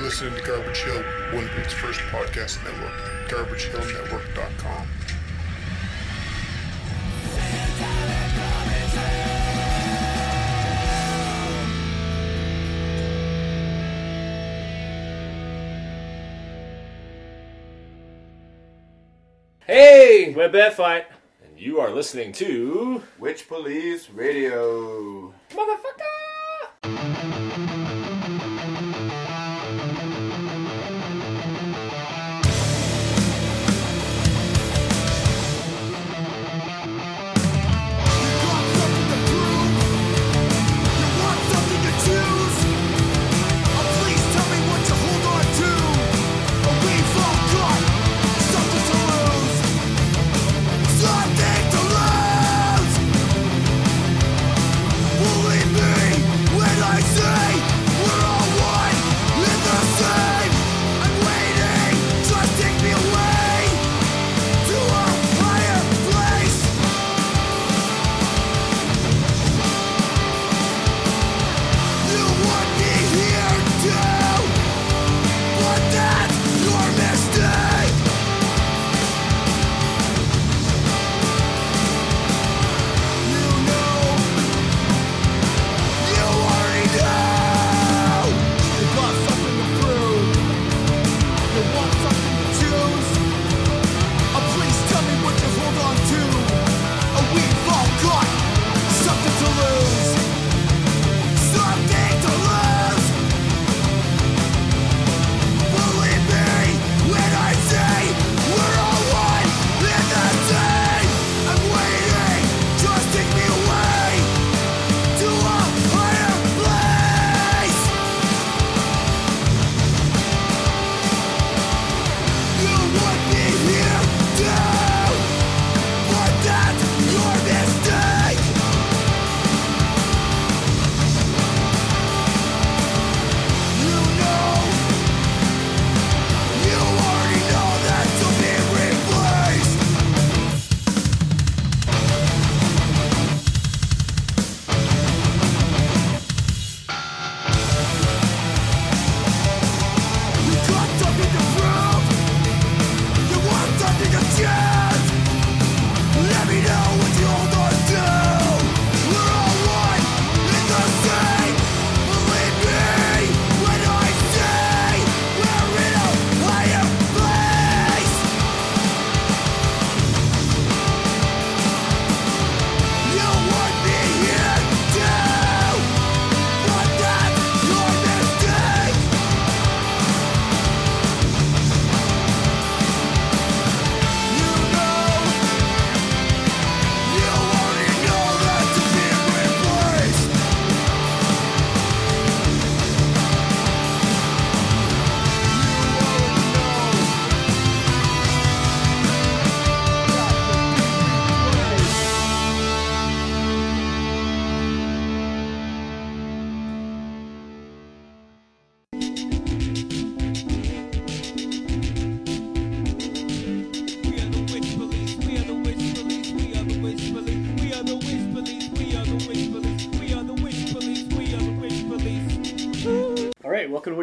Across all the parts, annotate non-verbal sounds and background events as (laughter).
You're listening to Garbage Hill, Winnipeg's first podcast network, garbagehillnetwork.com. Hey! We're Bear Fight. And you are listening to. Witch Police Radio. Motherfucker!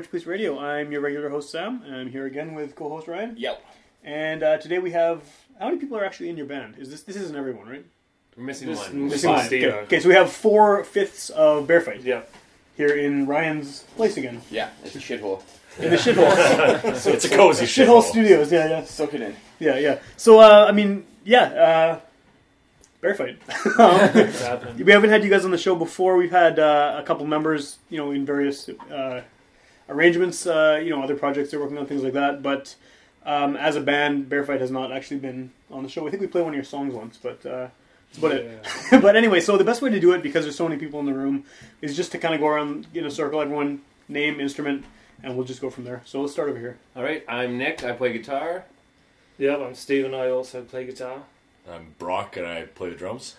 Right, welcome to Witch Police Radio. I'm your regular host Sam, and I'm here again with co-host Ryan. Yep. And uh, today we have how many people are actually in your band? Is this this isn't everyone, right? We're missing This- one. missing one. Okay. okay, so we have four fifths of Bear Fight Yeah. here in Ryan's place again Yeah, it's a shithole. in the shithole (laughs) so It's a cozy shithole shithole. studios. Yeah, yeah, Soak it in. yeah, yeah. So uh, I mean, yeah, uh, Bear Fight. (laughs) Um, We haven't had you guys on the show before. We've had uh, a couple members, you know, in various uh, arrangements, uh, you know, other projects they're working on, things like that. But um, as a band, Bear Fight has not actually been on the show. I think we played one of your songs once, but uh, that's about it. (laughs) but anyway, so the best way to do it, because there's so many people in the room, is just to kind of go around in a circle, everyone name, instrument, and we'll just go from there. So let's start over here. All right, I'm Nick. I play guitar. Yeah, I'm Steve and I also play guitar. I'm Brock and I play the drums.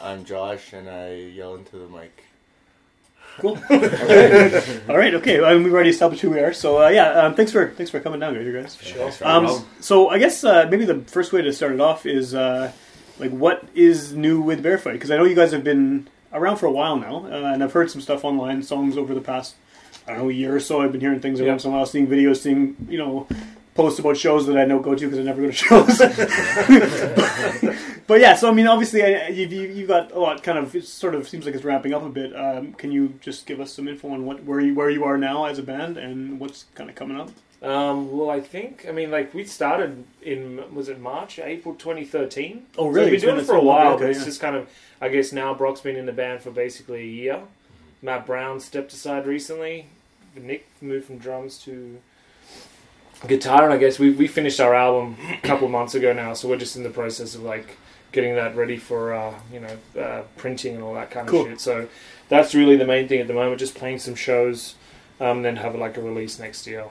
I'm Josh and I yell into the mic. Cool. (laughs) All right. Okay. I mean, we've already established who we are. So uh, yeah, um, thanks for thanks for coming down here, you guys. Sure. Um, so I guess uh, maybe the first way to start it off is uh, like what is new with Bear Fight? Because I know you guys have been around for a while now, uh, and I've heard some stuff online, songs over the past I don't know year or so. I've been hearing things every Yeah. once in a while, seeing videos, seeing you know posts about shows that I don't go to because I never go to (laughs) shows. (laughs) but yeah, so I mean, obviously, you've, you- you've got a lot. Kind of, it sort of seems like it's ramping up a bit. Um, can you just give us some info on what where you where you are now as a band and what's kind of coming up? Um, well, I think I mean like we started in was it March, April 2013. Oh, So really? we've been doing it for a while, okay, but it's yeah. just kind of I guess now Brock's been in the band for basically a year. Matt Brown stepped aside recently. Nick moved from drums to guitar, and I guess we we finished our album a couple of months ago now, so we're just in the process of like getting that ready for uh, you know uh, printing and all that kind Cool. of shit. So that's really the main thing at the moment. Just playing some shows, um, then have like a release next year.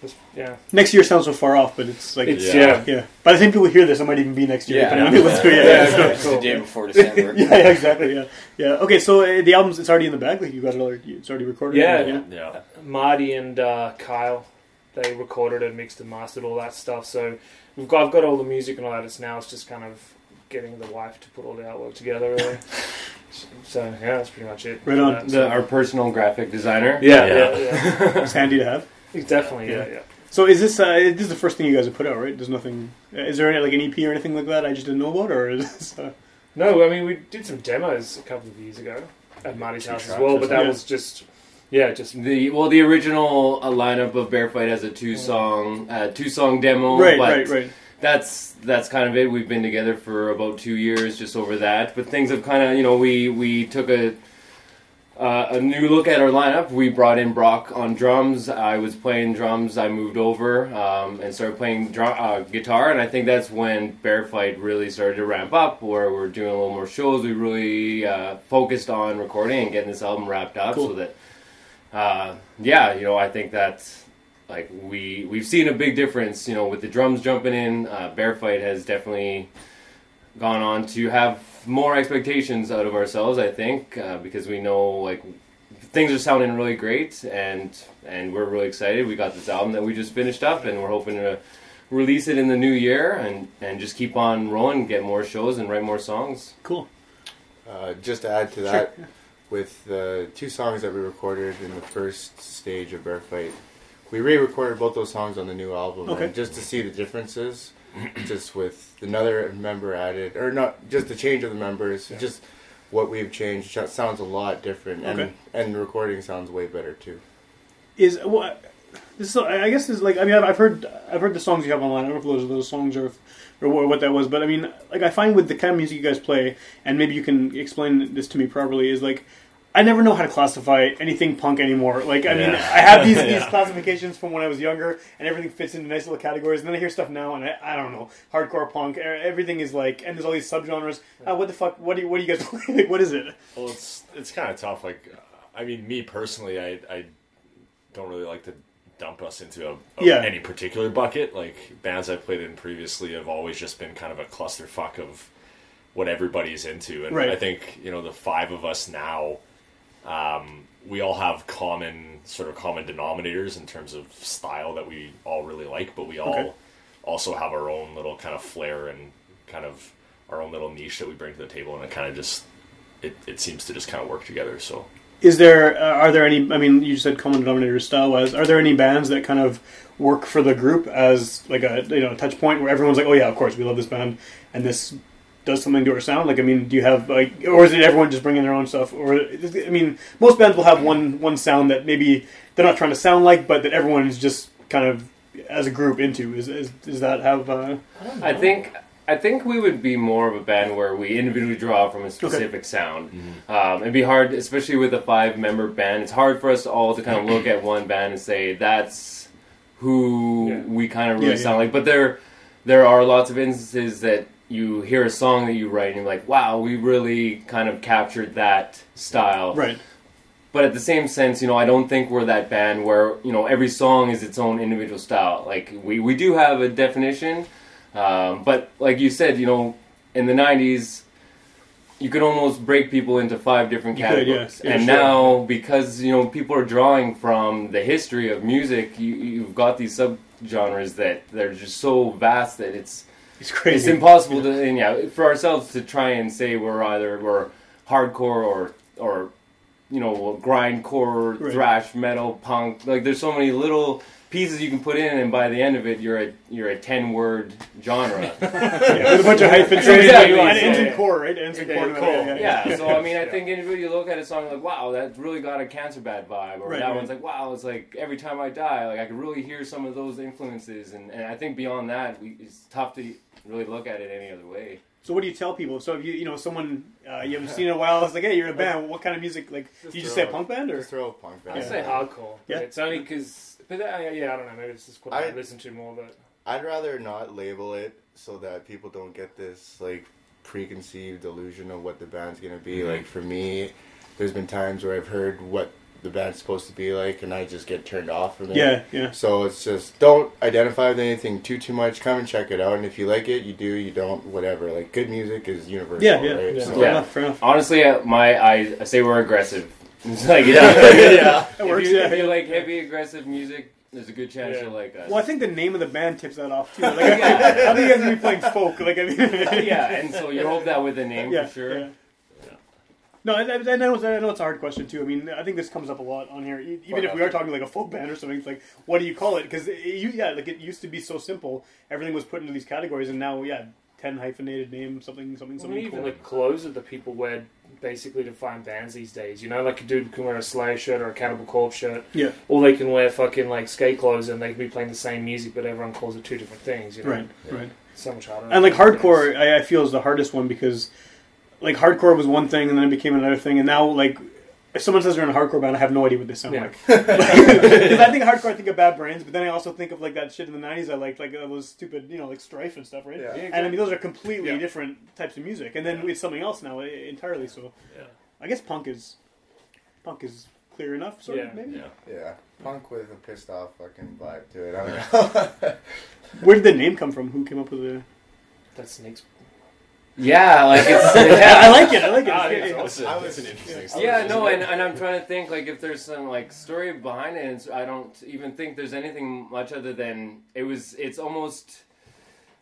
Just, yeah, Next year sounds so far off, but it's like it's Yeah. yeah. yeah. By the time people hear this, it might even be next year. Yeah. depending on what's yeah, Yeah, (laughs) yeah, okay. It's cool. the day before December. (laughs) yeah, yeah, exactly. Yeah, yeah. Okay, so uh, the album's it's already in the bag. Like you got it already. It's already recorded. Yeah. yeah. Yeah. Marty and uh, Kyle, they recorded and mixed and mastered all that stuff. So we've got I've got all the music and all that. It's now it's just kind of getting the wife to put all the artwork together. Really. (laughs) so yeah, that's pretty much it. Right on. Yeah, The, so- our personal graphic designer. yeah, Yeah. yeah, yeah. (laughs) It's handy to have. definitely, yeah, yeah. So is this uh, this is the first thing you guys have put out, right? There's nothing. uh, Is there any, like an EP or anything like that I just didn't know about, or is this? Uh, No, I mean we did some demos a couple of years ago at Marty's house as well, but that something. was just yeah, just The well, the original uh, lineup of Bear Fight has a two song, uh, two song demo. right, but right, right. That's that's kind of it. We've been together for about two years, just over that. But things have kind of, you know, we we took a uh, a new look at our lineup. We brought in Brock on drums. I was playing drums. I moved over um, and started playing drum, uh, guitar. And I think that's when Bear Fight really started to ramp up, where we're doing a little more shows. We really uh, focused on recording and getting this album wrapped up, Cool. so that uh, yeah, you know, I think that's like we we've seen a big difference. You know, with the drums jumping in, uh, Bear Fight has definitely gone on to have more expectations out of ourselves. I think uh, because we know like things are sounding really great, and and we're really excited. We got this album that we just finished up, and we're hoping to release it in the new year and and just keep on rolling, get more shows, and write more songs. Cool. Uh, just to add to that, with the two songs that we recorded in the first stage of Bear Fight, we re-recorded both those songs on the new album, Okay. just to see the differences, (clears throat) just with another member added, or not, just the change of the members, just what we've changed sounds a lot different, and Okay. and the recording sounds way better too. Is what this? Is, I guess is like I mean I've, I've heard I've heard the songs you have online. I don't know if those those songs are or what, what that was, but I mean like I find with the kind of music you guys play, and maybe you can explain this to me properly. Is like I never know how to classify anything punk anymore. Like I mean I have (laughs) these these classifications from when I was younger, and everything fits into nice little categories. And then I hear stuff now, and I, I don't know hardcore punk. Everything is like, and there's all these subgenres. Uh, what the fuck? What do you what do you guys (laughs) play? Like, what is it? Well, it's it's kind of tough. Like, I mean, me personally, I I don't really like to dump us into a, a- Yeah. any particular bucket. Like bands I've played in previously have always just been kind of a clusterfuck of what everybody's into, and Right. I think you know the five of us now. Um, we all have common sort of common denominators in terms of style that we all really like, but we all Okay. also have our own little kind of flair and kind of our own little niche that we bring to the table, and it kind of just it, it seems to just kind of work together. So Is there uh, are there any? I mean, you said common denominators style wise. Are there any bands that kind of work for the group as like a you know touch point where everyone's like, oh yeah, of course we love this band and this does something to our sound? Like, I mean, do you have like, or is it everyone just bringing their own stuff? Or I mean, most bands will have one one sound that maybe they're not trying to sound like, but that everyone is just kind of as a group into. Is is does that have? Uh, I think I think we would be more of a band where we individually draw from a specific sound. Um, it'd be hard, especially with a five-member band. It's hard for us all to kind of look (clears throat) at one band and say that's who Yeah. we kind of really Yeah, yeah. sound like. But there, there are lots of instances that you hear a song that you write and you're like, wow, we really kind of captured that style. right. But at the same sense, you know, I don't think we're that band where you know every song is its own individual style. Like we we do have a definition, um, but like you said, you know, in the '90s, you could almost break people into five different You could, yeah. categories. Yeah, and sure. now, because you know people are drawing from the history of music, you, you've got these subgenres that they're just so vast that it's It's it's impossible to and yeah for ourselves to try and say we're either we're hardcore or or you know grindcore, Right. thrash metal, punk. Like there's so many little pieces you can put in, and by the end of it, you're a you're a ten word genre. (laughs) Yeah, (laughs) with a bunch of hyphens. Exactly. And Yeah, ends in core, right? Ends in Yeah, core. yeah, cool. yeah, so I mean, I (laughs) think anybody you look at a song like, wow, that really got a Cancer Bats vibe, or Right, that right. one's like, wow, it's like every time I die, like I can really hear some of those influences, and, and I think beyond that, we, it's tough to really look at it any other way. So what do you tell people? So if you you know someone uh, you haven't seen in a while, it's like, hey, you're a band. What kind of music? Like, do you just say throw- punk band or? Just throw a punk band. I say hardcore. Yeah. Yeah. It's only because, but uh, yeah, I don't know. Maybe it's just what I, I- listen to more. But I'd rather not label it so that people don't get this like preconceived illusion of what the band's gonna be. Like for me, there's been times where I've heard what the band's supposed to be like, and I just get turned off from it. Yeah, yeah. So it's just don't identify with anything too too much. Come and check it out, and if you like it, you do. You don't, whatever. Like good music is universal. Yeah, yeah, right? yeah. So, Fair Yeah. enough. Fair enough. Honestly, uh, my I, I say we're aggressive. (laughs) It's like yeah, (laughs) yeah, That works. If you, Yeah. if you like heavy aggressive music, there's a good chance Yeah. you'll like us. Well, I think the name of the band tips that off too. (laughs) Like, I, I think you guys gonna be playing folk. Like, I mean, yeah, and so you hope that with a name yeah, for sure. yeah. No, I, I, I know. it's- I know it's a hard question too. I mean, I think this comes up a lot on here. E- Even if we are talking like a folk band or something, it's like, what do you call it? Because you, yeah, like it used to be so simple. Everything was put into these categories, and now, yeah, ten hyphenated name, something, something, I something. mean, even cool. the clothes that the people wear basically to find bands these days. You know, like a dude can wear a Slayer shirt or a Cannibal Corpse shirt, yeah, or they can wear fucking like skate clothes and they can be playing the same music, but everyone calls it two different things. You know? right, right. So much harder. And like hardcore, I, I feel is the hardest one because like hardcore was one thing, and then it became another thing, and now like. If someone says they're in a hardcore band, I have no idea what they sound Yeah. like. (laughs) Because I think hardcore, I think of Bad Brains, but then I also think of like that shit in the '90s. I liked, like uh, those stupid, you know, like Strife and stuff, right? Yeah. And I mean, those are completely Yeah. different types of music, and then it's something else now entirely. So, Yeah. I guess punk is punk is clear enough, sort Yeah. of maybe. Yeah. yeah. Punk with a pissed off fucking vibe to it. I don't (laughs) know. (laughs) Where did the name come from? Who came up with the? That's Snake's. Yeah, like it's (laughs) I like it. I like it. Ah, It's- it's it's- awesome. I That's was- an interesting story. Yeah, no, and, and I'm trying to think like if there's some like story behind it. And I don't even think there's anything much other than it was. It's almost.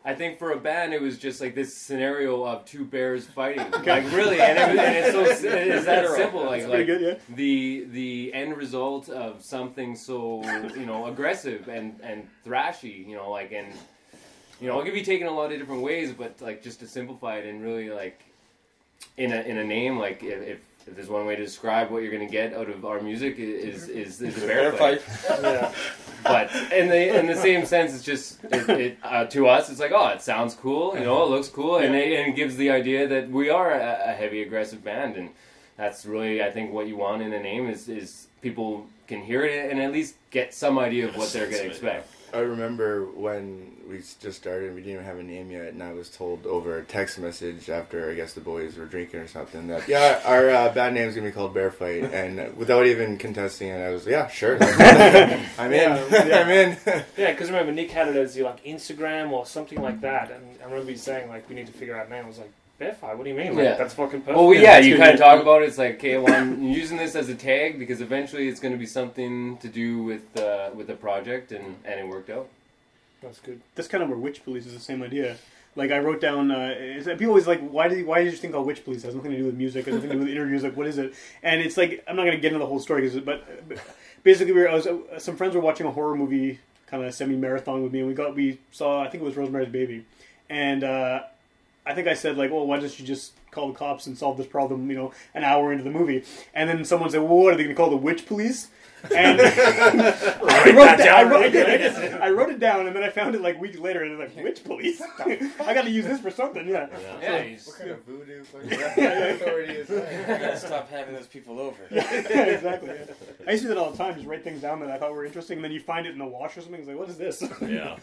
I think for a band, it was just like this scenario of two bears fighting. (laughs) Like really, and, it, and it's so it's that simple. Like like good, yeah. the the end result of something so you know aggressive and and thrashy. You know, like and you know, it can be taken a lot of different ways, but like just to simplify it and really like in a in a name, like if, if, if there's one way to describe what you're going to get out of our music i- is is, is a bear, fight. (laughs) Yeah. But in the in the same sense, it's just it, it uh, to us, it's like oh, it sounds cool, you know, it looks cool, and it, and it gives the idea that we are a, a heavy aggressive band, and that's really I think what you want in a name is is people can hear it and at least get some idea of what they're going to Sense of it, expect. I remember when we just started, and we didn't even have a name yet, and I was told over a text message after I guess the boys were drinking or something that yeah, our uh, band name's gonna be called Bear Fight, and without even contesting it, I was yeah, sure, (laughs) (laughs) I'm in, Yeah, I'm in. (laughs) Yeah, because remember Nick had it as your like Instagram or something like that, and I remember you saying like we need to figure out a name. I was like Bear Fight. What do you mean? Like, Yeah. that's fucking perfect. Well, Yeah, yeah, you kind of talk about it. It's like, okay, well, I'm using this as a tag because eventually it's going to be something to do with uh, with the project, and, and it worked out. That's good. That's kind of where Witch Police is the same idea. Like I wrote down, uh, is people always like, why did why did you think called Witch Police? It has nothing to do with music. It has nothing to do with interviews. Like, what is it? And it's like I'm not gonna get into the whole story, 'cause- but but basically, we were, I was uh, some friends were watching a horror movie kind of semi marathon with me, and we got we saw I think it was Rosemary's Baby, and uh, I think I said like, well, why don't you just call the cops and solve this problem? You know, an hour into the movie, and then someone said, well, what are they gonna call the Witch Police? And (laughs) I wrote that I wrote, it, (laughs) I wrote it down, and then I found it like weeks later, and it's like, "Which police? (laughs) I got to use this for something." Yeah, Yeah, you just- What kind of voodoo fucking authority is that? gotta stop having those people over. yeah, exactly. Yeah. I used to do that all the time. Just write things down that I thought were interesting, and then you find it in the wash or something. It's like, "What is this?" Yeah.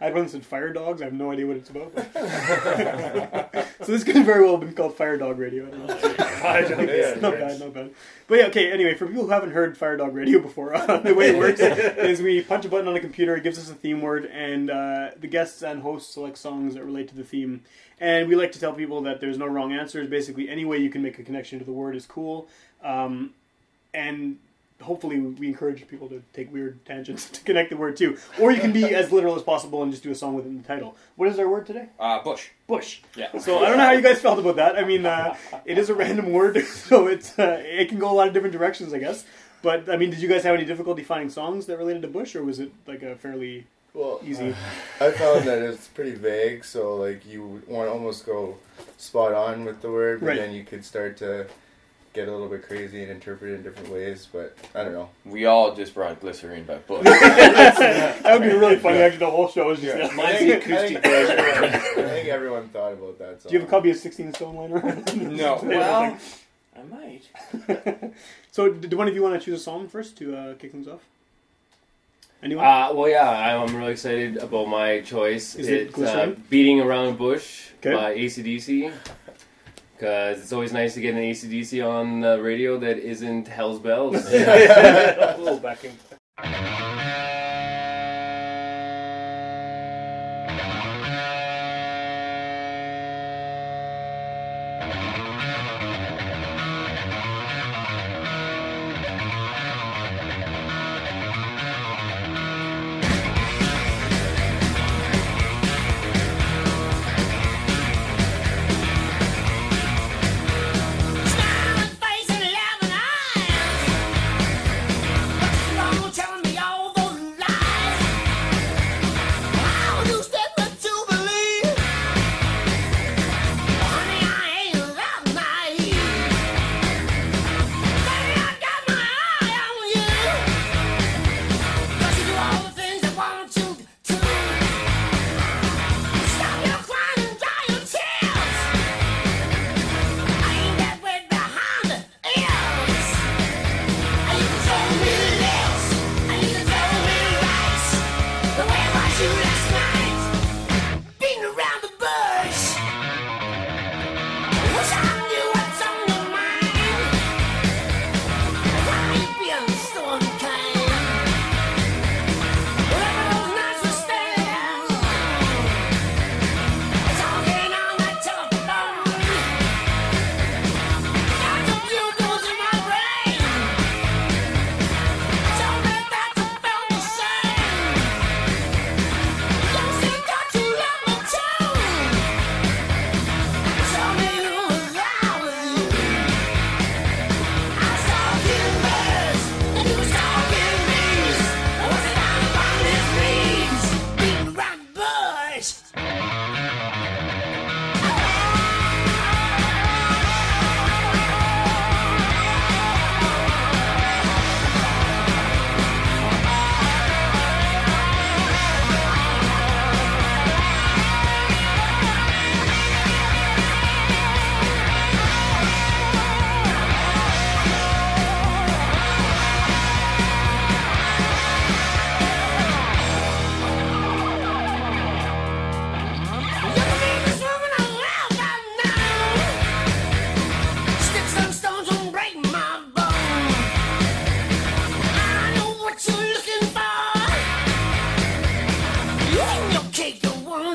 I had one that said "Fire Dogs." I have no idea what it's about. (laughs) so this could very well have been called Fire Dog Radio. I don't know. Yeah. not bad, not bad. But yeah, okay. Anyway, for people who haven't heard Fire Dog Radio before, (laughs) uh, the way it works is we punch a button on a computer, it gives us a theme word, and uh, the guests and hosts select songs that relate to the theme. And we like to tell people that there's no wrong answers. Basically, any way you can make a connection to the word is cool. Um, and hopefully we encourage people to take weird tangents (laughs) to connect the word to, or you can be as literal as possible and just do a song within the title. What is our word today? Uh, Bush. Bush. Yeah. So I don't know how you guys felt about that. I mean, uh, (laughs) it is a random word, (laughs) so it's uh, it can go a lot of different directions, I guess. But I mean, did you guys have any difficulty finding songs that related to Bush, or was it like a fairly Well, easy? (sighs) I found that it's pretty vague, so like you want to almost go spot on with the word, but Right. then you could start to get a little bit crazy and interpret it in different ways. But I don't know. We all just brought glycerine by Bush. (laughs) that would be (laughs) really funny. Actually, the whole show is just. Yeah. that. I think, (laughs) I think everyone, I think everyone thought about that. Song. Do you have a copy of Sixteen Stone Line around? no. Well, I might. so, do do one of you want to choose a song first to uh, kick things off? Anyone? Uh, well, yeah, I'm really excited about my choice. Is it it's uh, Beating Around the Bush Okay. by ACDC. Because it's always nice to get an ACDC on the radio that isn't Hell's Bells. a little backing.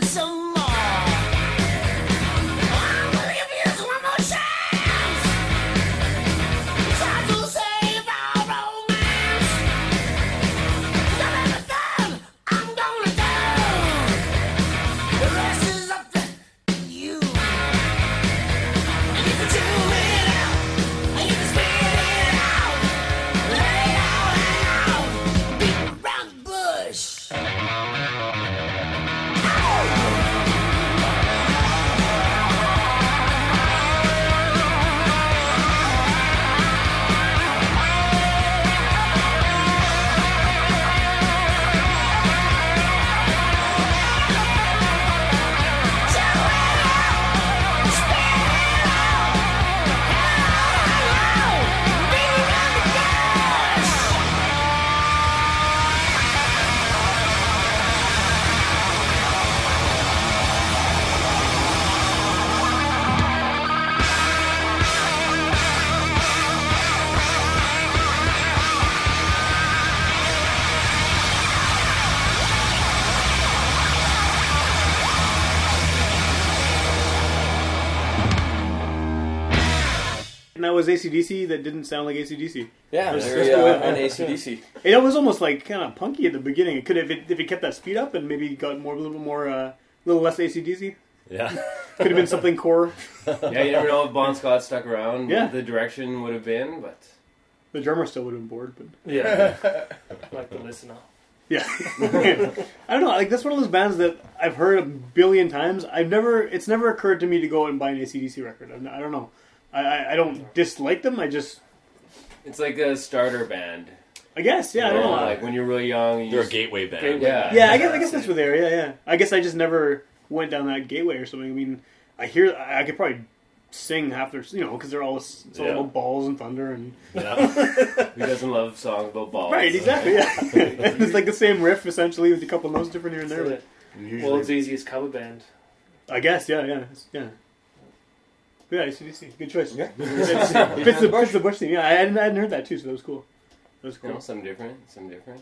some ACDC that didn't sound like ACDC. Yeah, There's- very, there's no way- uh, ACDC. (laughs) It was almost like kind of punky at the beginning. It could have if it, if it kept that speed up and maybe got more a little bit more uh, a little less ACDC. Yeah. Could have been something core. (laughs) Yeah, you never know if Bon Scott stuck around. Yeah. what the direction would have been, but The drummer still would have been bored, but Yeah, (laughs) like the listener. yeah. I don't know. Like that's one of those bands that I've heard a billion times. I've never. It's never occurred to me to go and buy an ACDC record. I'm, I don't know. I, I I don't dislike them. I just it's like a starter band. I guess yeah. I don't know, know. Like when you're really young, you They're a just- gateway band. Gateway. Yeah, Yeah, I guess I guess that's what they are. Yeah, yeah. I guess I just never went down that gateway or something. I mean, I hear I could probably sing half their you know because they're all it's all Yeah. about balls and thunder and Yeah. (laughs) Who doesn't love songs about balls? right exactly yeah. (laughs) (laughs) it's like the same riff essentially with a couple notes different here and there. So But the Usually, world's easiest cover band. I guess yeah yeah it's- yeah. Yeah, ACDC. Good choice. Yeah. (laughs) Fits, (laughs) fits the, fits the Bush theme. Yeah, I hadn't, I hadn't heard that too, so that was cool. That was You cool. know, some different, some different.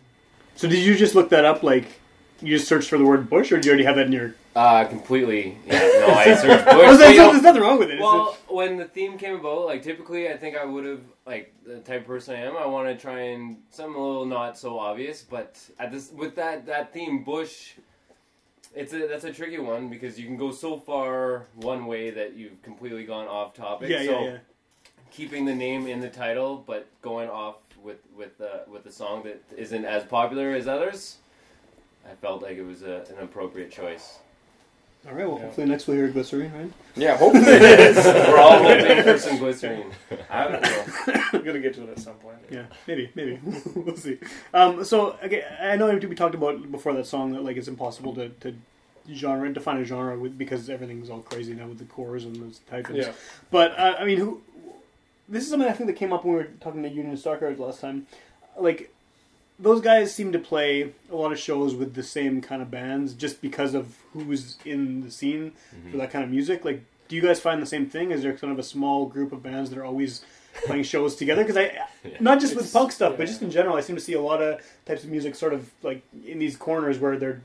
So did you just look that up? Like, you just searched for the word Bush, or do you already have that in your? Uh, completely. Yeah, no, I searched (laughs) Bush. But, there's, there's nothing wrong with it. It's well, when the theme came about, like typically, I think I would have like the type of person I am. I want to try and something a little not so obvious, but at this with that that theme, Bush. It's a that's a tricky one because you can go so far one way that you've completely gone off topic. yeah, so yeah, yeah. keeping the name in the title, but going off with with uh, with a song that isn't as popular as others. I felt like it was a, an appropriate choice. All right. Well, Yeah. hopefully next we'll hear glycerine, right? Yeah, hopefully. (laughs) We're all hoping for some glycerine. I don't know. We're gonna get to it at some point. Yeah, maybe, maybe (laughs) we'll see. Um, so okay, I know we talked about before that song that like it's impossible to, to genre define a genre with because everything's all crazy now with the chorus and those types. Yeah. But uh, I mean, who? This is something I think that came up when we were talking to Union Starcard last time. Like, those guys seem to play a lot of shows with the same kind of bands just because of who's in the scene for mm-hmm. that kind of music. Like, do you guys find the same thing? Is there kind of a small group of bands that are always playing (laughs) shows together? Because I, not just with punk stuff, but just in general, I seem to see a lot of types of music sort of like in these corners where they're.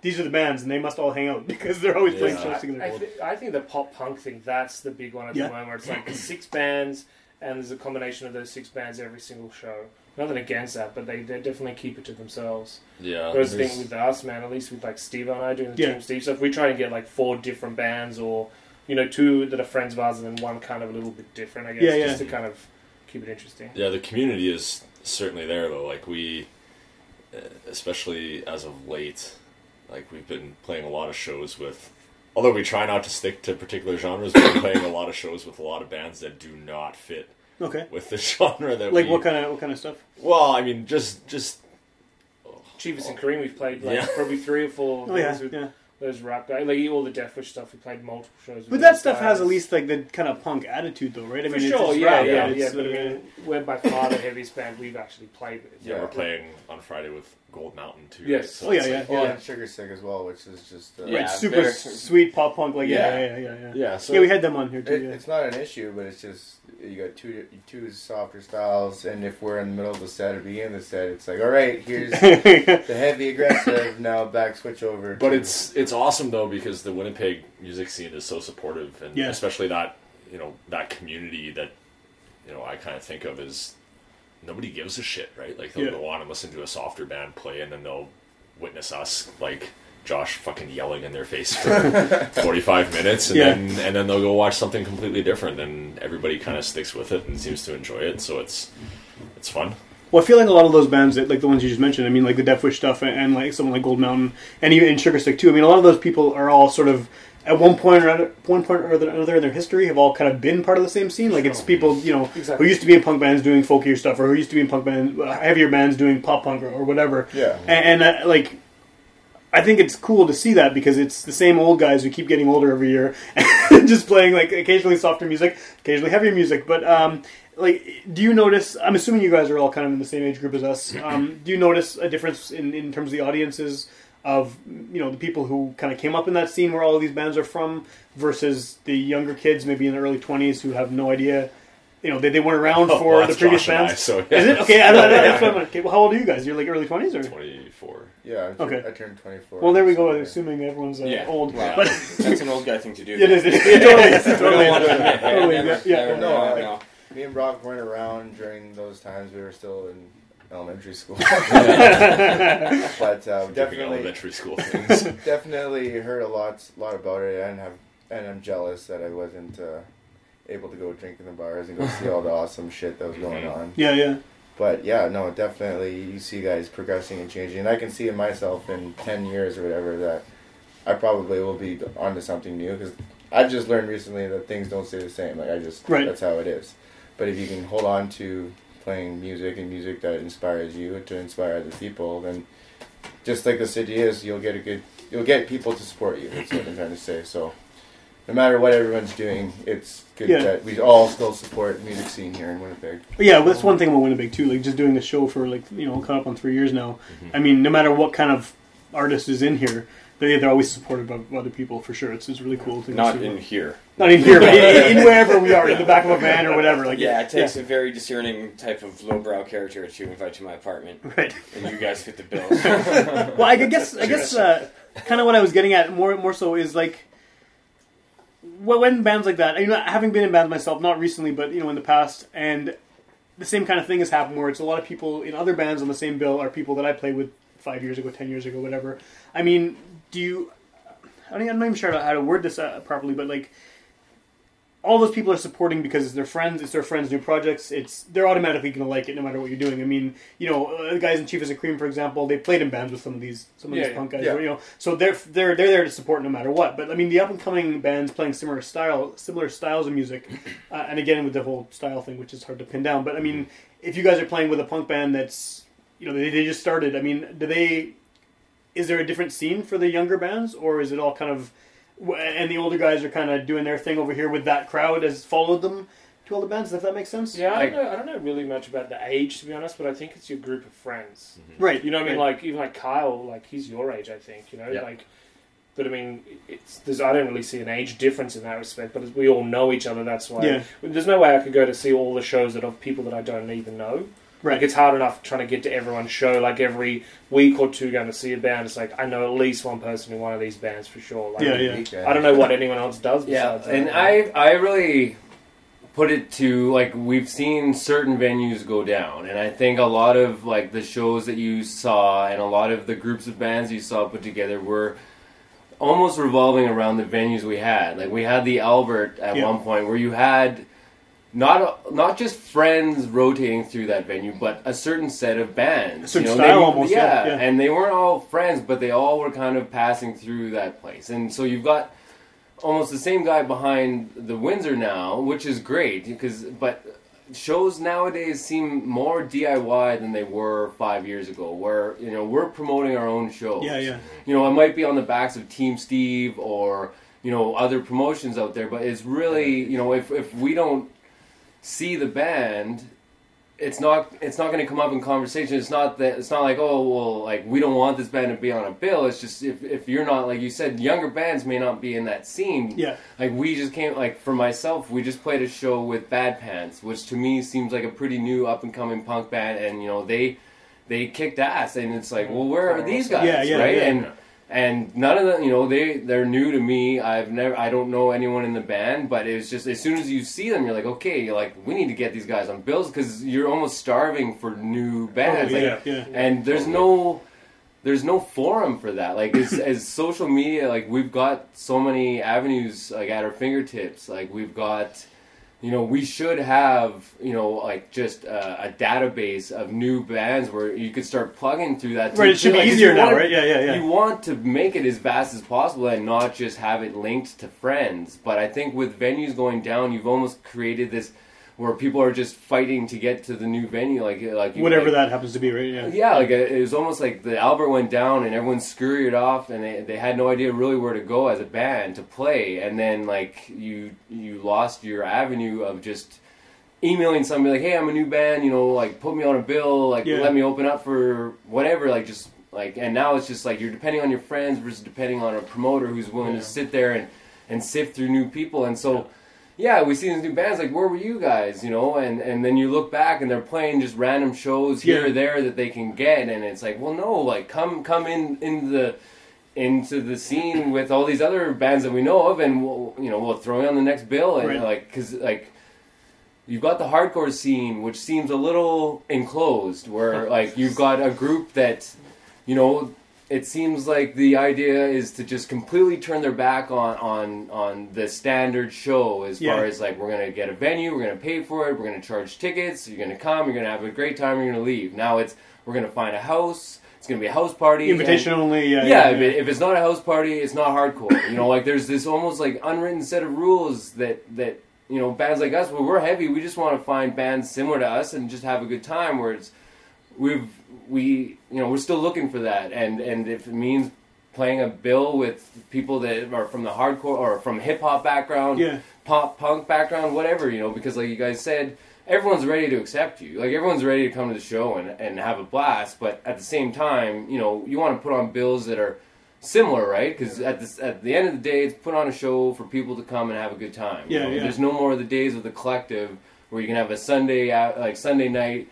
These are the bands, and they must all hang out (laughs) because they're always playing Yeah. shows I, together. I, thi- I think the pop punk thing that's the big one at Yeah. the moment. Where it's like six bands, and there's a combination of those six bands every single show. Nothing against that, but they, they definitely keep it to themselves. Yeah. Whereas the thing with us, man, at least with like Steve and I doing the Yeah. Team Steve stuff, we try to get like four different bands or you know two that are friends of ours and then one kind of a little bit different. I guess Yeah, yeah. just to kind of keep it interesting. Yeah, the community is certainly there though. Like we, uh, especially as of late, like we've been playing a lot of shows with. Although we try not to stick to particular genres, we've been playing a lot of shows with a lot of bands that do not fit okay, with the (laughs) genre that like we. what kind of what kind of stuff? Well, I mean, just just Chivas and Kareem, we've played like Yeah. probably three or four. Oh yeah, those with yeah. those rap guys, like all the Deathwish stuff. We played multiple shows. with But that those stuff has at least like the kind of punk attitude, though, right? I mean, it's, sure, it's yeah, rap, yeah, it's yeah. But I mean, we're by far the heaviest band we've actually played with. yeah, So- we're playing on Friday with Gold Mountain too. Yes. So Oh, yeah, yeah. like- Yeah. and Sugar Stick as well, which is just uh, Yeah. Right, super very- sweet pop punk, like yeah, Yeah. yeah, yeah, yeah. Yeah, yeah. So Yeah, we had them on here too. It, yeah. It's not an issue, but it's just you got two two softer styles, and if we're in the middle of the set or beginning of the set, it's like, all right, here's (laughs) the heavy aggressive. Now back switch over. But to- it's it's awesome though because the Winnipeg music scene is so supportive, and Yeah. especially that you know that community that you know I kind of think of as nobody gives a shit, right? Like they'll Yeah. go on and listen to a softer band play, and then they'll witness us like Josh fucking yelling in their face for (laughs) forty five minutes, and Yeah. then and then they'll go watch something completely different, and everybody kind of sticks with it and seems to enjoy it, so it's it's fun. Well, I feel like a lot of those bands, that, like the ones you just mentioned, I mean, like the Deathwish stuff, and, and like someone like Gold Mountain, and even Sugar Stick too. I mean, a lot of those people are all sort of at one point or other, one point or another in their history have all kind of been part of the same scene. Like it's people, you know, Exactly. who used to be in punk bands doing folkier stuff, or who used to be in punk bands, heavier bands doing pop punk or, or whatever. Yeah. and, and uh, like. I think it's cool to see that because it's the same old guys who keep getting older every year, and (laughs) just playing like occasionally softer music, occasionally heavier music. But um, like, do you notice? I'm assuming you guys are all kind of in the same age group as us. Um, do you notice a difference in, in terms of the audiences of you know the people who kind of came up in that scene where all of these bands are from versus the younger kids, maybe in the early 20s, who have no idea? You know, they, they weren't around (laughs) Oh, for well, the previous Josh and I, bands. so, Is it okay? I I that's (laughs) what I'm- okay, well, how old are you guys? You're like early 20s or? Twenty four. yeah. I, Okay. I turned twenty four. Well, there we go. Assuming everyone's uh, Yeah. old, Wow. but That's an old guy thing to do. (laughs) it is. It totally is. We Totally don't want to is. admit. Totally, yeah, yeah. never, No, never, I- no. Me and Brock weren't around during those times. We were still in elementary school. (laughs) (laughs) but uh, definitely, elementary school (laughs) things. definitely heard a lot, lot about it, and have, and I'm jealous that I wasn't uh, able to go drink in the bars and go see all the awesome shit that was going on. Yeah, yeah. But yeah, no, definitely you see guys progressing and changing, and I can see in myself in ten years or whatever that I probably will be onto something new because I've just learned recently that things don't stay the same. Like I just Right. that's how it is. But if you can hold on to playing music and music that inspires you to inspire other people, then just like the city is, you'll get a good you'll get people to support you. That's what I'm trying to say. So no matter what everyone's doing, it's good Yeah. that we all still support the music scene here in Winnipeg. Yeah, well, that's one thing about Winnipeg too. Like just doing the show for like you know, coming up on three years now. Mm-hmm. I mean, no matter what kind of artist is in here, they they're always supported by other people for sure. It's, it's really cool to Not see. in here. not in here, but in, in (laughs) wherever we are, in the back of a van or whatever. Like Yeah, it takes a very discerning type of lowbrow character to invite to my apartment, right. and you guys fit the bill. (laughs) Well, I guess I guess uh, kind of what I was getting at more more so is like wh- when bands like that. You know, having been in bands myself, not recently, but you know, in the past, and the same kind of thing has happened where it's a lot of people in other bands on the same bill are people that I played with five years ago, ten years ago, whatever. I mean, do you? I mean, I'm not even sure how to word this uh, properly, but like. All those people are supporting because it's their friends. It's their friends' new projects. It's they're automatically going to like it no matter what you're doing. I mean, you know, uh, the guys in Chief as a Cream, for example, they played in bands with some of these some of Yeah, these punk guys. Yeah. You know, so they're they're they're there to support no matter what. But I mean, the up and coming bands playing similar style, similar styles of music, (coughs) uh, and again with the whole style thing, which is hard to pin down. But I mean, if you guys are playing with a punk band that's you know they, they just started, I mean, do they? Is there a different scene for the younger bands, or is it all kind of? And the older guys are kind of doing their thing over here with that crowd has followed them to all the bands. If that makes sense, Yeah, I Like- don't know. I don't know really much about the age, to be honest, but I think it's your group of friends. Mm-hmm. right. You know what I mean? right. Like even like Kyle, like he's your age, I think. You know, Yeah. like. But I mean, it's there's I don't really see an age difference in that respect. But we all know each other. That's why. Yeah. There's no way I could go to see all the shows that of people that I don't even know. Right. Like it's hard enough trying to get to everyone's show. Like every week or two, going to see a band. It's like I know at least one person in one of these bands for sure. Like, Yeah, yeah. I don't know what anyone else does. Yeah, and that. I I really put it to like we've seen certain venues go down, and I think a lot of like the shows that you saw and a lot of the groups of bands you saw put together were almost revolving around the venues we had. Like we had the Albert at Yeah. one point where you had not not just friends rotating through that venue, but a certain set of bands. A certain you know, style they- almost, yeah, yeah. and they weren't all friends, but they all were kind of passing through that place, and so you've got almost the same guy behind the Windsor now, which is great because but shows nowadays seem more DIY than they were five years ago. Where you know we're promoting our own shows. Yeah, yeah. You know, I might be on the backs of Team Steve or you know other promotions out there, but it's really you know if if we don't see the band. It's not. It's not going to come up in conversation. It's not that. It's not like oh well, like we don't want this band to be on a bill. It's just if, if you're not like you said, younger bands may not be in that scene. Yeah. Like we just came. Like for myself, we just played a show with Bad Pants, which to me seems like a pretty new up and coming punk band, and you know they they kicked ass, and it's like, well, where are these guys, Yeah, yeah, right? yeah. and and none of them, you know, they they're new to me. I've never, I don't know anyone in the band, but it's just as soon as you see them, you're like, okay, you're like we need to get these guys on bills because you're almost starving for new oh, bands. Oh, Like, yeah, yeah. and there's no there's no forum for that like as, (laughs) as social media like we've got so many avenues like at our fingertips like we've got you know we should have you know like just a, a database of new bands where you could start plugging through that Right, it should be Like, if easier now, want- right? Yeah, yeah, yeah. you want to make it as vast as possible and not just have it linked to friends but i think with venues going down you've almost created this where people are just fighting to get to the new venue like like you- Whatever like, that happens to be, right? Yeah. yeah, like it it was almost like the Albert went down and everyone scurried off and they, they had no idea really where to go as a band to play and then like you you lost your avenue of just emailing somebody like hey I'm a new band you know like put me on a bill like Yeah. let me open up for whatever like just like and now it's just like you're depending on your friends versus depending on a promoter who's willing Yeah. to sit there and and sift through new people and so yeah, we see these new bands like where were you guys, you know, and and then you look back and they're playing just random shows here Yeah. or there that they can get, and it's like, well, no, like come come in in the into the scene with all these other bands that we know of, and we'll you know we'll throw you on the next bill, and Right. like because like you've got the hardcore scene, which seems a little enclosed, where (laughs) like you've got a group that, you know, it seems like the idea is to just completely turn their back on on on the standard show as Yeah. far as like we're gonna get a venue, we're gonna pay for it, we're gonna charge tickets, you're gonna come, you're gonna have a great time, you're gonna leave. Now it's we're gonna find a house. It's gonna be a house party. Invitation and- only. Yeah, yeah, If, it, if it's not a house party, it's not hardcore. You know, like there's this almost like unwritten set of rules that that you know bands like us, well, we're heavy. We just want to find bands similar to us and just have a good time. Where it's we've we you know we're still looking for that, and and if it means playing a bill with people that are from the hardcore or from hip hop background, Yeah. pop punk background, whatever, you know, because like you guys said, everyone's ready to accept you. Like everyone's ready to come to the show and, and have a blast, but at the same time, you know, you want to put on bills that are similar, right? Because at the at the end of the day, it's put on a show for people to come and have a good time. you Yeah, know? yeah. There's no more of the days of the collective where you can have a Sunday out like Sunday night.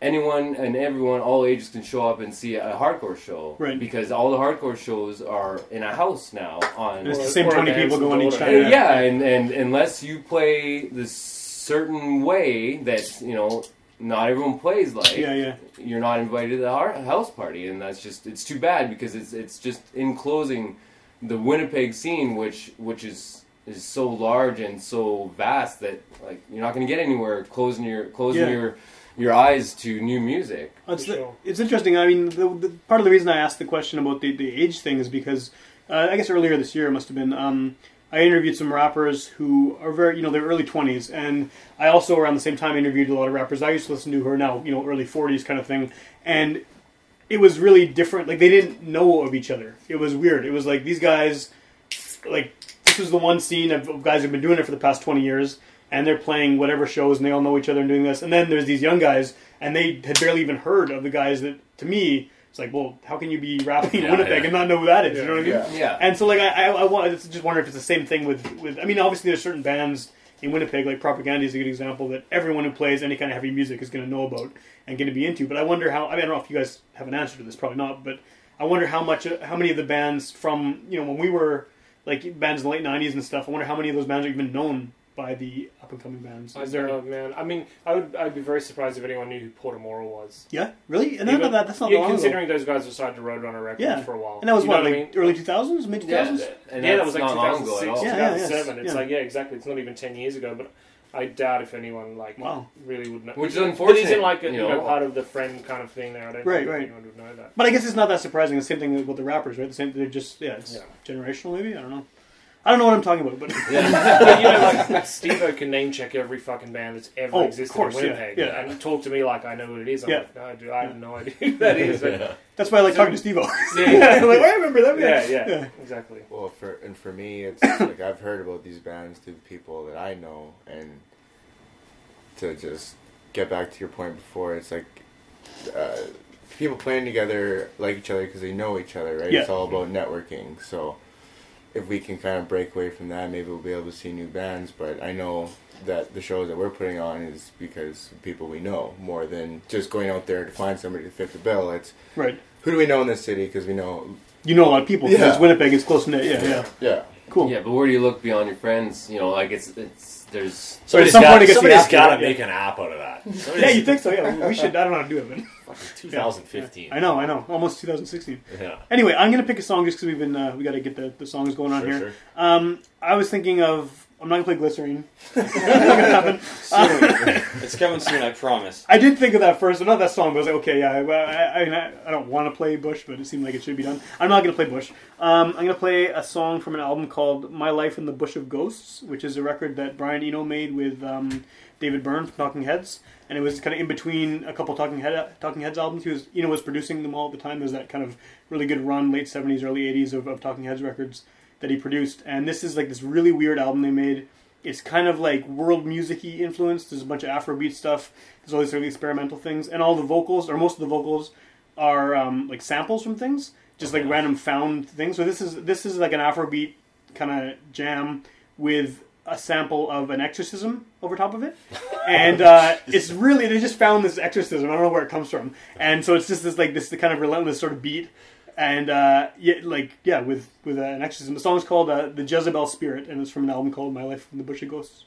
Anyone and everyone, all ages, can show up and see a hardcore show, Right. Because all the hardcore shows are in a house now. On And it's the same 20 people going each time. and, yeah, and, and unless you play this certain way that you know not everyone plays like, Yeah, yeah. you're not invited to the house party, and that's just it's too bad because it's it's just enclosing the Winnipeg scene, which which is is so large and so vast that like you're not going to get anywhere closing your closing Yeah. your your eyes to new music. It's, the- sure. it's interesting. I mean, the, the, part of the reason I asked the question about the, the age thing is because uh, I guess earlier this year it must have been. Um, I interviewed some rappers who are very, you know, they're early twenties, and I also around the same time interviewed a lot of rappers I used to listen to who are now, you know, early forties kind of thing, and it was really different. Like they didn't know of each other. It was weird. It was like these guys, like this was the one scene of, of guys who've been doing it for the past twenty years, and they're playing whatever shows, and they all know each other and doing this. And then there's these young guys, and they had barely even heard of the guys that, to me, it's like, well, how can you be rapping in Yeah, Winnipeg yeah. and not know who that is? You know what I mean? Yeah. Yeah, And so, like, I, I, I want I just wonder if it's the same thing with, with. I mean, obviously, there's certain bands in Winnipeg, like Propagandhi is a good example that everyone who plays any kind of heavy music is going to know about and going to be into. But I wonder how. I mean, I don't know if you guys have an answer to this. Probably not. But I wonder how much, uh, how many of the bands from you know when we were like bands in the late '90s and stuff. I wonder how many of those bands are even known by the up and coming bands. I Is don't there? know, man. I mean, I would. I'd be very surprised if anyone knew who Portamora was. Yeah, really? And Even- that, that, that's not yeah, long ago. considering those guys were signed to Roadrunner Records Yeah. for a while. And that was You know what, I like mean? early 2000s, mid 2000s. yeah, and yeah, that that's was like not long ago 2006, at all. Yeah, yeah, 2007. yes, It's yeah. like, yeah, exactly. It's not even 10 years ago, but I doubt if anyone like Wow. really would know. Which is unfortunate. But unfortunate, isn't like a, you you know, know. part of the friend kind of thing there. I don't Right, think right. anyone would know that. But I guess it's not that surprising. The same thing with the rappers, right? The same. They're just yeah, it's Yeah. generational. Maybe I don't know. I don't know what I'm talking about, but (laughs) (laughs) but you know, like Steve can name check every fucking band that's ever Oh, of existed course, in Winnipeg yeah. and talk to me like I know what it is. I'm Yeah. like, no, dude, I have no idea who that (laughs) is. But Yeah. that's why I like talking to Steve-O. Yeah. like, oh, I remember them. yeah, Yeah, yeah, exactly. Well, for and for me, it's (coughs) like I've heard about these bands through people that I know, and to just get back to your point before, it's like uh, people playing together like each other because they know each other, right? Yeah. It's all about networking. So if we can kind of break away from that, maybe we'll be able to see new bands. But I know that the shows that we're putting on is because of people we know more than just going out there to find somebody to fit the bill. It's Right. who do we know in this city because we know, You know a lot of people because Yeah. it's Winnipeg. It's close knit. Yeah, yeah. yeah. Cool. Yeah, but where do you look beyond your friends? You know, like it's it's there's Somebody's some got, point it gets the somebody's after, got to right? make an app out of that. (laughs) Yeah, you think so? Yeah, we should. I don't know how to do it, but (laughs) 2015. I know, I know. Almost 2016. Yeah. Anyway, I'm gonna pick a song just because we've been uh, we got to get the, the songs going on Sure, here. sure. Um, I was thinking of. I'm not gonna play Glycerine. (laughs) (laughs) It's not gonna happen. Soon. it's coming soon, I promise. I did think of that first, but not that song. But I was like, okay, yeah. I, I, I don't want to play Bush, but it seemed like it should be done. I'm not going to play Bush. Um, I'm going to play a song from an album called "My Life in the Bush of Ghosts," which is a record that Brian Eno made with um, David Byrne from Talking Heads, and it was kind of in between a couple Talking Head Talking Heads albums. He was Eno was producing them all at the time. There's that kind of really good run, late '70s, early '80s of, of Talking Heads records that he produced, and this is like this really weird album they made. It's kind of like world music-y influenced. There's a bunch of Afrobeat stuff. There's all these sort of experimental things, and all the vocals, or most of the vocals, are um, like samples from things, just like random found things. So this is this is like an Afrobeat kind of jam with a sample of an exorcism over top of it, (laughs) and uh, it's really they just found this exorcism. I don't know where it comes from, and so it's just this like this kind of relentless sort of beat and uh, yeah, like yeah, with with an exorcism. The song's called uh, "The Jezebel Spirit," and it's from an album called "My Life in the Bush of Ghosts."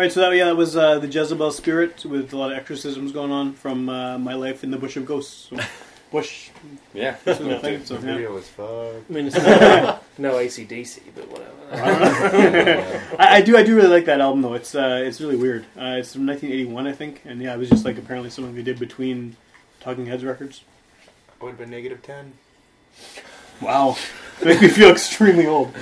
All right, so that yeah, that was uh, the Jezebel spirit with a lot of exorcisms going on from uh, my life in the Bush of Ghosts. So, (laughs) Bush, Yeah. this is the thing. So, The yeah. video was fucked. I mean, it's (laughs) not, no ACDC, but whatever. (laughs) I, I do, I do really like that album though. It's uh, it's really weird. Uh, it's from 1981, I think, and yeah, it was just like apparently something they did between Talking Heads records. Would have been negative 10. Wow, make me feel extremely old. (laughs)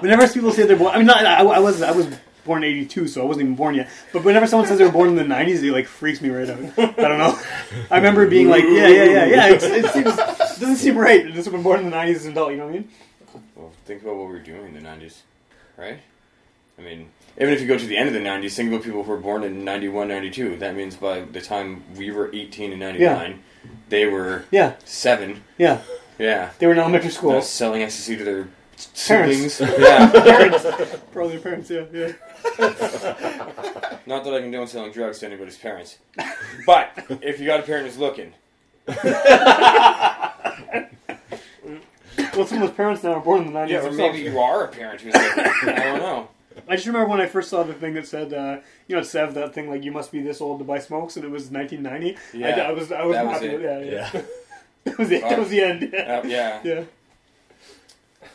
whenever people say they're born, I mean, not, I, I was I was born in '82, so I wasn't even born yet. But whenever someone says they were born in the '90s, it like freaks me right out. I don't know. I remember being like, yeah, yeah, yeah, yeah. It's, it seems it doesn't seem right. Just been born in the '90s as an adult. You know what I mean? Well, think about what we were doing in the 90s, right? I mean, even if you go to the end of the 90s, think about people who were born in 91, 92. That means by the time we were 18 and 99, they were Yeah, 7. yeah. Yeah. They were in elementary They're school. selling ecstasy to their Parents. siblings. (laughs) yeah. parents, probably their parents. Yeah, yeah. Not that I condone selling drugs to anybody's parents. But if you got a parent who's looking, Well, some of those parents now are born in the '90s. yeah, or maybe you are a parent who's looking. I don't know. I just remember when I first saw the thing that said, uh, you know, Sev, that thing like you must be this old to buy smokes, and it was 1990. Yeah, I, I was, I was that was happy it. yeah, yeah. Yeah. (laughs) that was it. That was the end. Yeah. Uh, yeah. (laughs) yeah.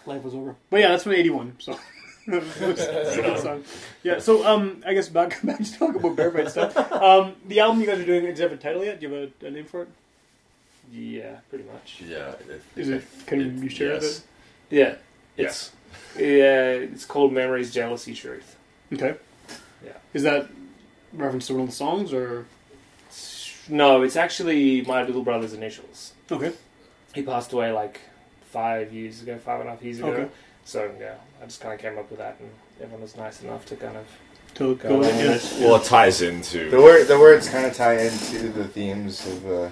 life was over. But yeah, that's from '81. So. (laughs) It's a good song. Yeah, so um, I guess back back to talk about Bear Fight stuff. Um, the album you guys are doing, does it have a title yet? Do you have a, a name for it? Yeah, pretty much. Yeah. Is it? Can you share yes. it? Yeah, it's yeah, it's called Memories, Jealousy, Truth. Okay. Yeah. Is that reference to one of the songs or? No, it's actually my little brother's initials. Okay. He passed away like five years ago, five and a half years ago. Okay. So yeah, I just kind of came up with that, and everyone was nice enough to kind of To go go in, with yeah. it. Well, it ties into The word, the words kind of tie into the themes of uh,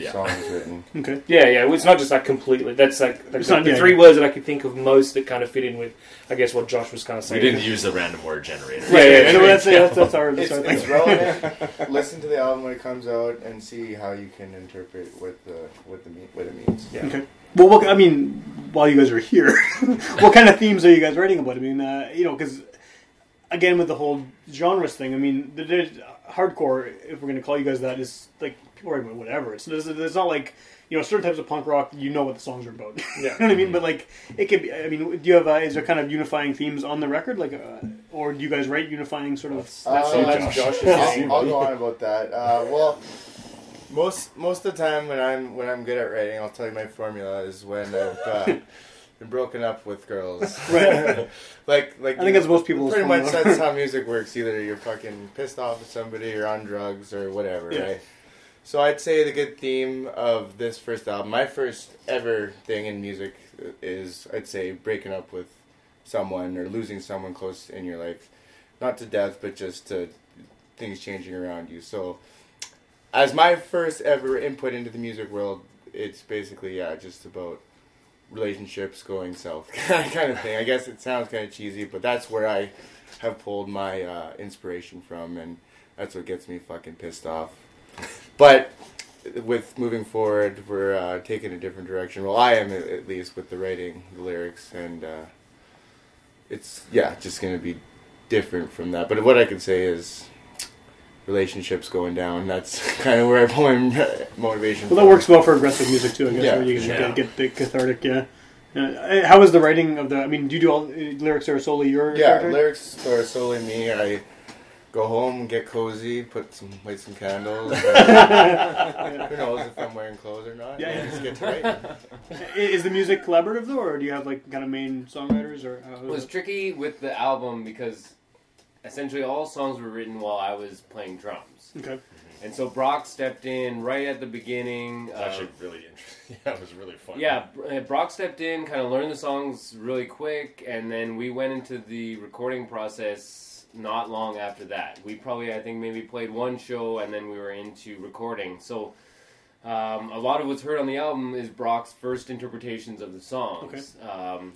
Yeah. songs written. (laughs) Okay. Yeah, yeah. It's not just like completely. That's like, like It's the, not- the yeah, three yeah. words that I could think of most that kind of fit in with, I guess, what Josh was kind of saying. We didn't use the random word generator. Yeah, yeah, yeah. No, that's, that's, that's our, that's It's, our it's relevant. (laughs) Listen to the album when it comes out and see how you can interpret what the what the what it means. Yeah. Okay. Well, what, I mean, while you guys are here, (laughs) what kind of themes are you guys writing about? I mean, uh, you know, because again, with the whole genres thing, I mean, the, the hardcore, if we're going to call you guys that, is like people write about whatever. It's, it's, it's not like you know certain types of punk rock. You know what the songs are about. Yeah. (laughs) you know what I mean? But like, it could be. I mean, do you have? Uh, is there kind of unifying themes on the record, like, uh, or do you guys write unifying sort of? That's Uh, all that's Josh. (laughs) I'll, I'll go on about that. Uh, well, most most of the time when I'm when I'm good at writing, I'll tell you my formula is when I've uh, (laughs) been broken up with girls. Right. like like I think that's most people. Pretty much that's how music works. Either you're fucking pissed off at somebody, you're on drugs, or whatever, Yeah. right? So I'd say the good theme of this first album, my first ever thing in music, is I'd say breaking up with someone or losing someone close in your life, not to death, but just to things changing around you. So, as my first ever input into the music world, it's basically yeah, just about relationships going south, (laughs) kind of thing. I guess it sounds kind of cheesy, but that's where I have pulled my uh, inspiration from, and that's what gets me fucking pissed off. (laughs) But with moving forward, we're uh, taking a different direction. Well, I am at at least with the writing, the lyrics, and uh, it's yeah, just gonna be different from that. But what I can say is relationships going down. That's (laughs) kind of where I pull my motivation. Well, that works well for aggressive music too. I guess Yeah, where you can yeah. get, get the cathartic. Yeah. Uh, how is the writing of the? I mean, do you do all uh, lyrics are solely your? Yeah, territory? lyrics are solely me. I go home, get cozy, put some light some candles. (laughs) who knows if I'm wearing clothes or not? Yeah, and yeah. just get to writing. (laughs) Is the music collaborative though, or do you have like kind of main songwriters or? How It was tricky with the album because essentially all songs were written while I was playing drums. okay. And so Brock stepped in right at the beginning. It's of- actually really interesting. (laughs) Yeah, it was really fun. yeah, uh, Brock stepped in, kind of learned the songs really quick, and then we went into the recording process not long after that. We probably, I think, maybe played one show, and then we were into recording. So um, a lot of what's heard on the album is Brock's first interpretations of the songs, um,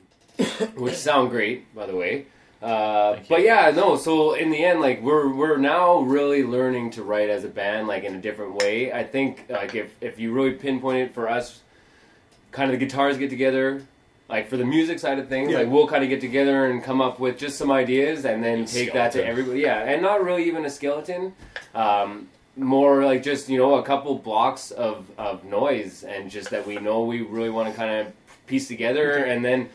which sound great, by the way. Uh, but yeah, no. So in the end, like we're we're now really learning to write as a band, like in a different way. I think like if if you really pinpoint it for us, kind of the guitars get together. Like for the music side of things, Yeah. like we'll kind of get together and come up with just some ideas, and then take that to everybody. Yeah, and not really even a skeleton. Um, more like just you know a couple blocks of of noise, and just that we know we really want to kind of piece together, and then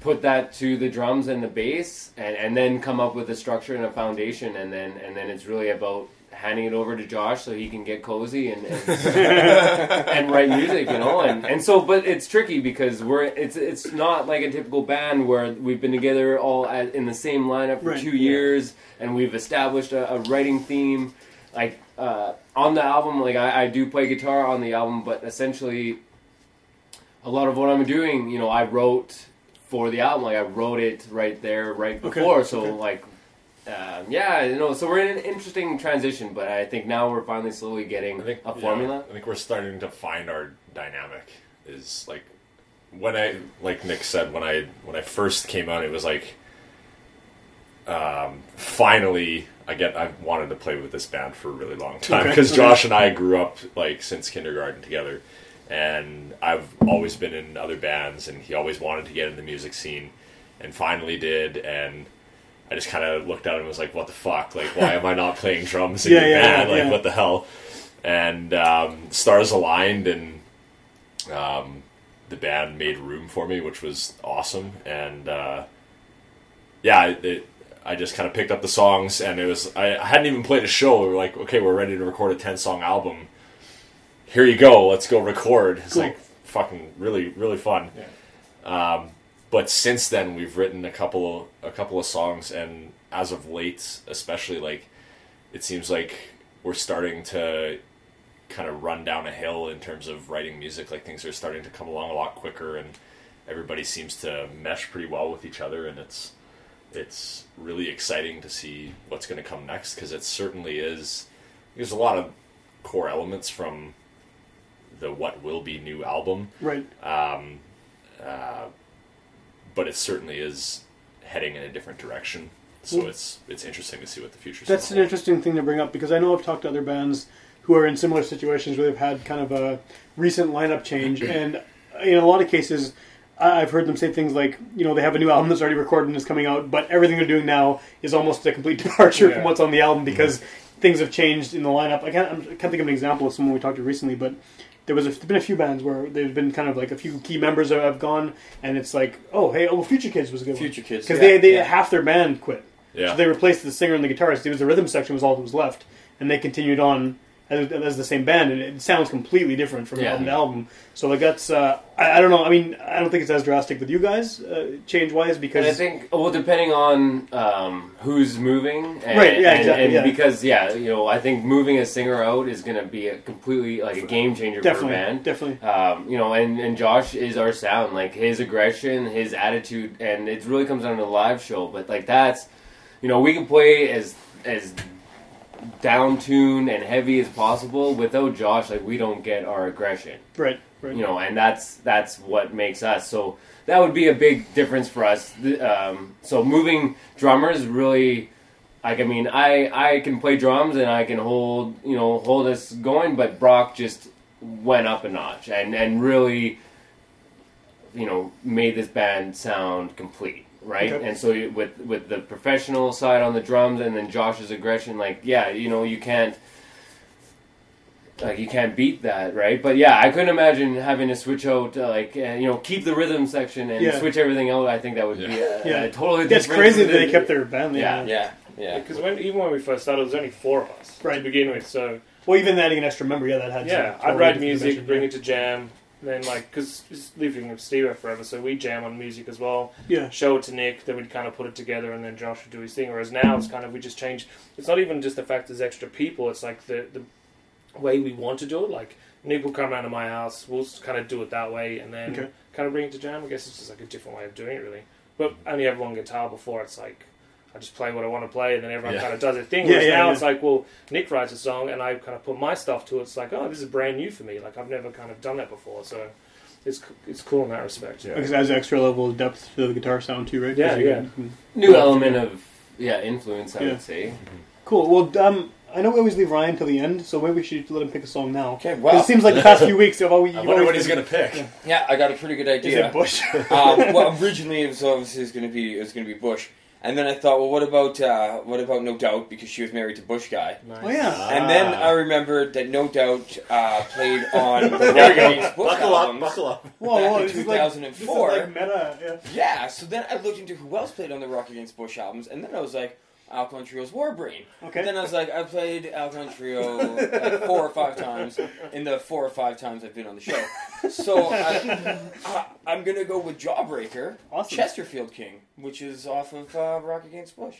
put that to the drums and the bass and, and then come up with a structure and a foundation and then and then it's really about handing it over to Josh so he can get cozy and and, (laughs) and write music you know and, and so but it's tricky because we're it's it's not like a typical band where we've been together all at, in the same lineup for Right, two yeah. years and we've established a, a writing theme like uh, on the album like I, I do play guitar on the album but essentially a lot of what I'm doing you know I wrote for the album. Like I wrote it right there, right Okay, before. So okay. like, um, yeah, you know. So we're in an interesting transition, but I think now we're finally slowly getting I think a yeah, formula. I think we're starting to find our dynamic. Is like when I like Nick said when I when I first came out, it was like um, finally I get I wanted to play with this band for a really long time because okay. Josh and I grew up like since kindergarten together, and I've always been in other bands, and he always wanted to get in the music scene, and finally did, and. I just kind of looked at him and was like, "What the fuck? Like, why am I not playing drums in Yeah, your yeah, band? yeah, Like, what the hell?" And um, stars aligned, and um, the band made room for me, which was awesome. And uh, yeah, it, it, I just kind of picked up the songs, and it was I, I hadn't even played a show. We were like, okay, we're ready to record a ten song album. Here you go, let's go record. It's Cool. like fucking really really fun. Um, but since then, we've written a couple a couple of songs, and as of late, especially like it seems like we're starting to kind of run down a hill in terms of writing music. Like things are starting to come along a lot quicker, and everybody seems to mesh pretty well with each other, and it's it's really exciting to see what's going to come next because it certainly is. There's a lot of core elements from the what will be new album, Right. um, uh, but it certainly is heading in a different direction. So Well- it's it's interesting to see what the future's. That's an interesting thing to bring up because I know I've talked to other bands who are in similar situations where they've had kind of a recent lineup change, (clears throat) and in a lot of cases, I've heard them say things like, you know, they have a new album that's already recorded and is coming out, but everything they're doing now is almost a complete (laughs) departure Yeah. from what's on the album mm-hmm. because things have changed in the lineup. I can't, I can't think of an example of someone we talked to recently, but there was a, been a few bands where there's been kind of like a few key members have- have gone, and it's like, oh, hey, oh, Future Kids was a good Future Kids, because yeah, they, they yeah. half their band quit. Yeah. So they replaced the singer and the guitarist. It was the rhythm section was all that was left, and they continued on as, as the same band, and it sounds completely different from Yeah. album to album. So like that's uh, I, I don't know. I mean, I don't think it's as drastic with you guys uh, change wise because And I think, well, depending on um, who's moving, and, Right, yeah, and, exactly, and yeah. because yeah, you know, I think moving a singer out is going to be a completely like a game changer definitely, for a band. definitely. Um, you know, and, and Josh is our sound, like his aggression, his attitude, and it really comes down to the live show. But like that's, you know, we can play as as down tuned and heavy as possible. Without Josh, like we don't get our aggression Right, right. you know, and that's that's what makes us. So that would be a big difference for us. Um, so moving drummers really, like I mean, I I can play drums and I can hold you know hold us going, but Brock just went up a notch and and really, you know, made this band sound complete. Right, Okay. and so you- with with the professional side on the drums, and then Josh's aggression, like yeah, you know, you can't like you can't beat that, right? But yeah, I couldn't imagine having to switch out, uh, like uh, you know, keep the rhythm section and Yeah. switch everything out. I think that would be a, Yeah. a totally. That's crazy that they within- kept their band. Yeah. Yeah, yeah. Because when even when we first started, there was only four of us Right. to begin with. So Well, even adding an extra member, yeah, that had. To yeah, some I'd write music, bring yeah. it to jam, then like because living with Steve forever, so we jam on music as well. Yeah. Show it to Nick, then we'd kind of put it together, and then Josh would do his thing. Whereas now it's kind of we just change. It's not even just the fact there's extra people. It's like the the way we want to do it. Like Nick will come around to my house, we'll kind of do it that way, and then Okay. kind of bring it to jam. I guess it's just like a different way of doing it, really. But only have one guitar before. It's like I just play what I want to play, and then everyone Yeah. kind of does their thing. Yeah, Whereas yeah, now yeah. it's like, well, Nick writes a song, and I kind of put my stuff to it. It's like, oh, this is brand new for me. Like I've never kind of done that before, so it's it's cool in that respect. Yeah. Because it adds extra level of depth to the guitar sound too, right? Yeah, yeah. can- new element of yeah influence. I Yeah. would say. Cool. Well, um, I know we always leave Ryan till the end, so maybe we should let him pick a song now. Okay, well, It seems like the past few weeks, you've always. (laughs) I wonder always what he's been- gonna pick. yeah, I got a pretty good Is idea. it Bush? um, (laughs) well, originally it was obviously it was going to be it was going to be Bush, and then I thought, well, what about uh, what about No Doubt because she was married to Bush guy, Nice. oh yeah. and then Ah. I remembered that No Doubt uh, played (laughs) on the There we go. Bush Buckle up, albums buckle up. Whoa, back whoa, in this is like- 2004. Like meta. Yeah. Yeah, so then I looked into who else played on the Rock Against Bush albums, and then I was like, Alkaline Trio's Warbrain. Okay. Then I was like, I played Alkaline Trio like four or five times in the four or five times I've been on the show. So I, I, I'm gonna go with Jawbreaker, Awesome. Chesterfield King, which is off of uh, Rock Against Bush.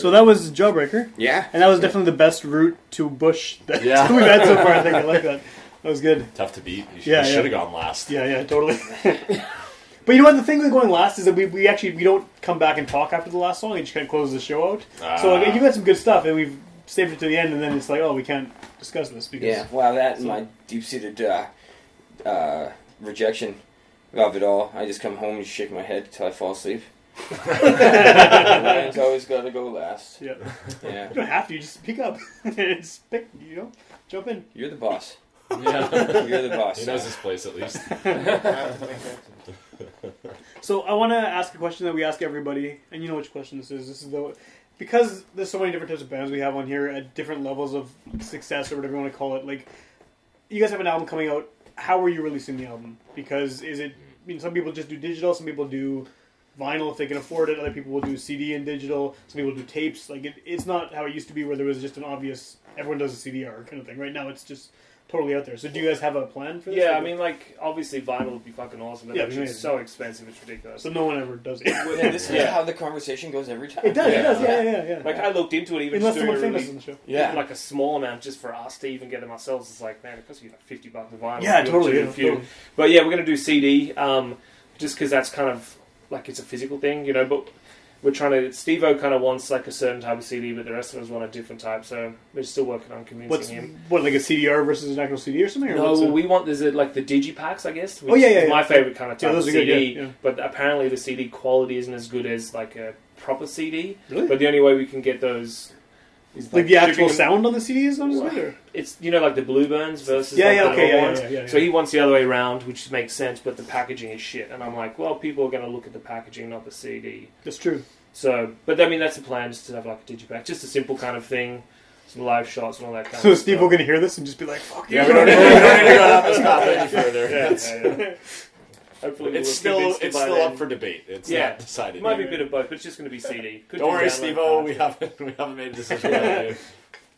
So that was Jawbreaker, Yeah. and that was definitely the best route to Bush (laughs) that Yeah. we've had so far. I think I like that. That was good. Tough to beat. You should, Yeah, you yeah. should have gone last. Yeah, yeah, totally. (laughs) but you know what? The thing with going last is that we, we actually we don't come back and talk after the last song. It just kind of closes the show out. so like, Ah. you got some good stuff, and we've saved it to the end, and then it's like, oh, we can't discuss this because Yeah, wow, that and my deep seated uh, uh, rejection of it all. I just come home and shake my head until I fall asleep. Ryan's (laughs) always got to go last. yeah. Yeah, You don't have to. You just pick up. (laughs) just pick. You know, jump in. you're the boss. (laughs) Yeah. You're the boss. he knows his place at least. So I want to ask a question that we ask everybody, and you know which question this is. This is the because there's so many different types of bands we have on here at different levels of success or whatever you want to call it. Like, you guys have an album coming out. How are you releasing the album? Because is it? I mean, some people just do digital. Some people do vinyl if they can afford it. Other people will do CD and digital. Some people do tapes. Like, it, it's not how it used to be where there was just an obvious everyone does a CDR kind of thing. Right now, it's just totally out there. So, do you guys have a plan for this? Yeah, Like, I mean, like obviously vinyl would be fucking awesome, but Yeah, it's amazing. so expensive, it's ridiculous. so no one ever does it. Yeah, this is Yeah. how the conversation goes every time. It does. It Yeah. does. Yeah, yeah, yeah. yeah. Like I looked into it, even Unless just doing someone famous really, the show. Yeah. like a small amount just for us to even get them ourselves. It's like man, it costs you like fifty bucks a vinyl. Yeah, totally, yeah, a few. totally. But yeah, we're gonna do CD, um, just because that's kind of like it's a physical thing, you know. But we're trying to. Steve O kind of wants like a certain type of CD, but the rest of us want a different type. So we're still working on convincing What's him. what like a CDR versus an actual CD or something? Or No, we want there's a, like the digipacks, I guess. Oh, yeah, yeah, is my yeah. favorite kind of Yeah, type those of are good, CD. yeah, yeah. But apparently the CD quality isn't as good as like a proper CD. Really? But the only way we can get those is like the actual sound on the CD is as good. Or? It's you know like the Blueburns versus Yeah, like yeah, the okay, yeah, ones. yeah, yeah, yeah. So he wants the other way around, which makes sense. But the packaging is shit, and I'm like, well, people are going to look at the packaging, not the CD. That's true. So, but I mean, that's the plan, just to have like a digipack, just a simple kind of thing, some live shots and all that kind (laughs) So of Steve stuff. will gonna hear this and just be like, "Fuck Yeah, you." we don't, need, we don't need to go this any further. Yeah, yeah, yeah. (laughs) Hopefully, it's we'll still convince it's still then. up for debate. It's Yeah. not decided. It might be a bit of both, but it's just going to be CD. Could Don't worry, Steve parts. We haven't we haven't made a decision yet.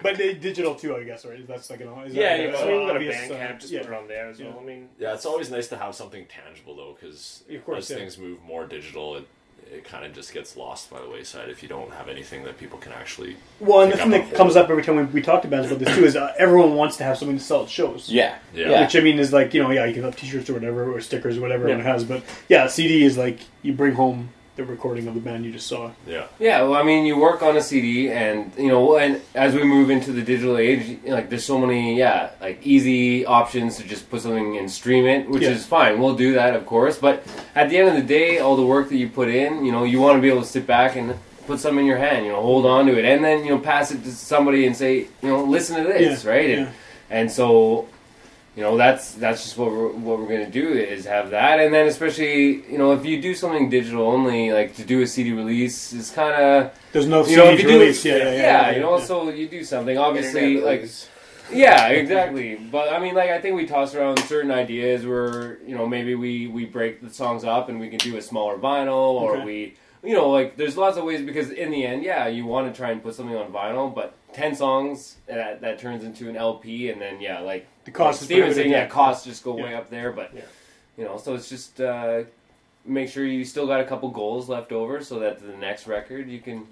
But digital too, I guess, right? That's like an is that Yeah, like yeah. a- So we've got a obvious, Bandcamp, uh, just yeah. put it on there as well. I mean, Yeah, it's always nice to have something tangible though, because Of course, as yeah. things move more digital, it it kind of just gets lost by the wayside if you don't have anything that people can actually. Well, and the thing that and comes up every time we, we talked about about this too is uh, everyone wants to have something to sell at shows. Yeah. Yeah. Yeah. Which I mean is like you know yeah you can have T-shirts or whatever or stickers or whatever Yeah. everyone has, but yeah, CD is like you bring home the recording of the band you just saw. Yeah. Yeah, well, I mean, you work on a CD, and you know, and as we move into the digital age, like there's so many, yeah, like easy options to just put something and stream it, which Yeah. is fine. We'll do that, of course. But at the end of the day, all the work that you put in, you know, you want to be able to sit back and put something in your hand, you know, hold on to it, and then you know, pass it to somebody and say, you know, listen to this, Yeah, right? yeah. And and so. You know that's that's just what we're what we're gonna do is have that, and then especially you know if you do something digital only, like to do a CD release is kind of There's no you CD know, if you release. it, Yeah, yeah, yeah, yeah, yeah, you know, yeah. so you do something. Obviously, Internet like, release. yeah, exactly. But I mean, like, I think we toss around certain ideas where you know maybe we we break the songs up and we can do a smaller vinyl, or Okay. we, you know, like there's lots of ways because in the end, yeah, you want to try and put something on vinyl, but ten songs that that turns into an LP, and then yeah, like The cost like is Steven saying, yeah, yeah. costs just go Yeah. way up there, but Yeah. you know, so it's just. uh Make sure you still got a couple goals left over, so that the next record you can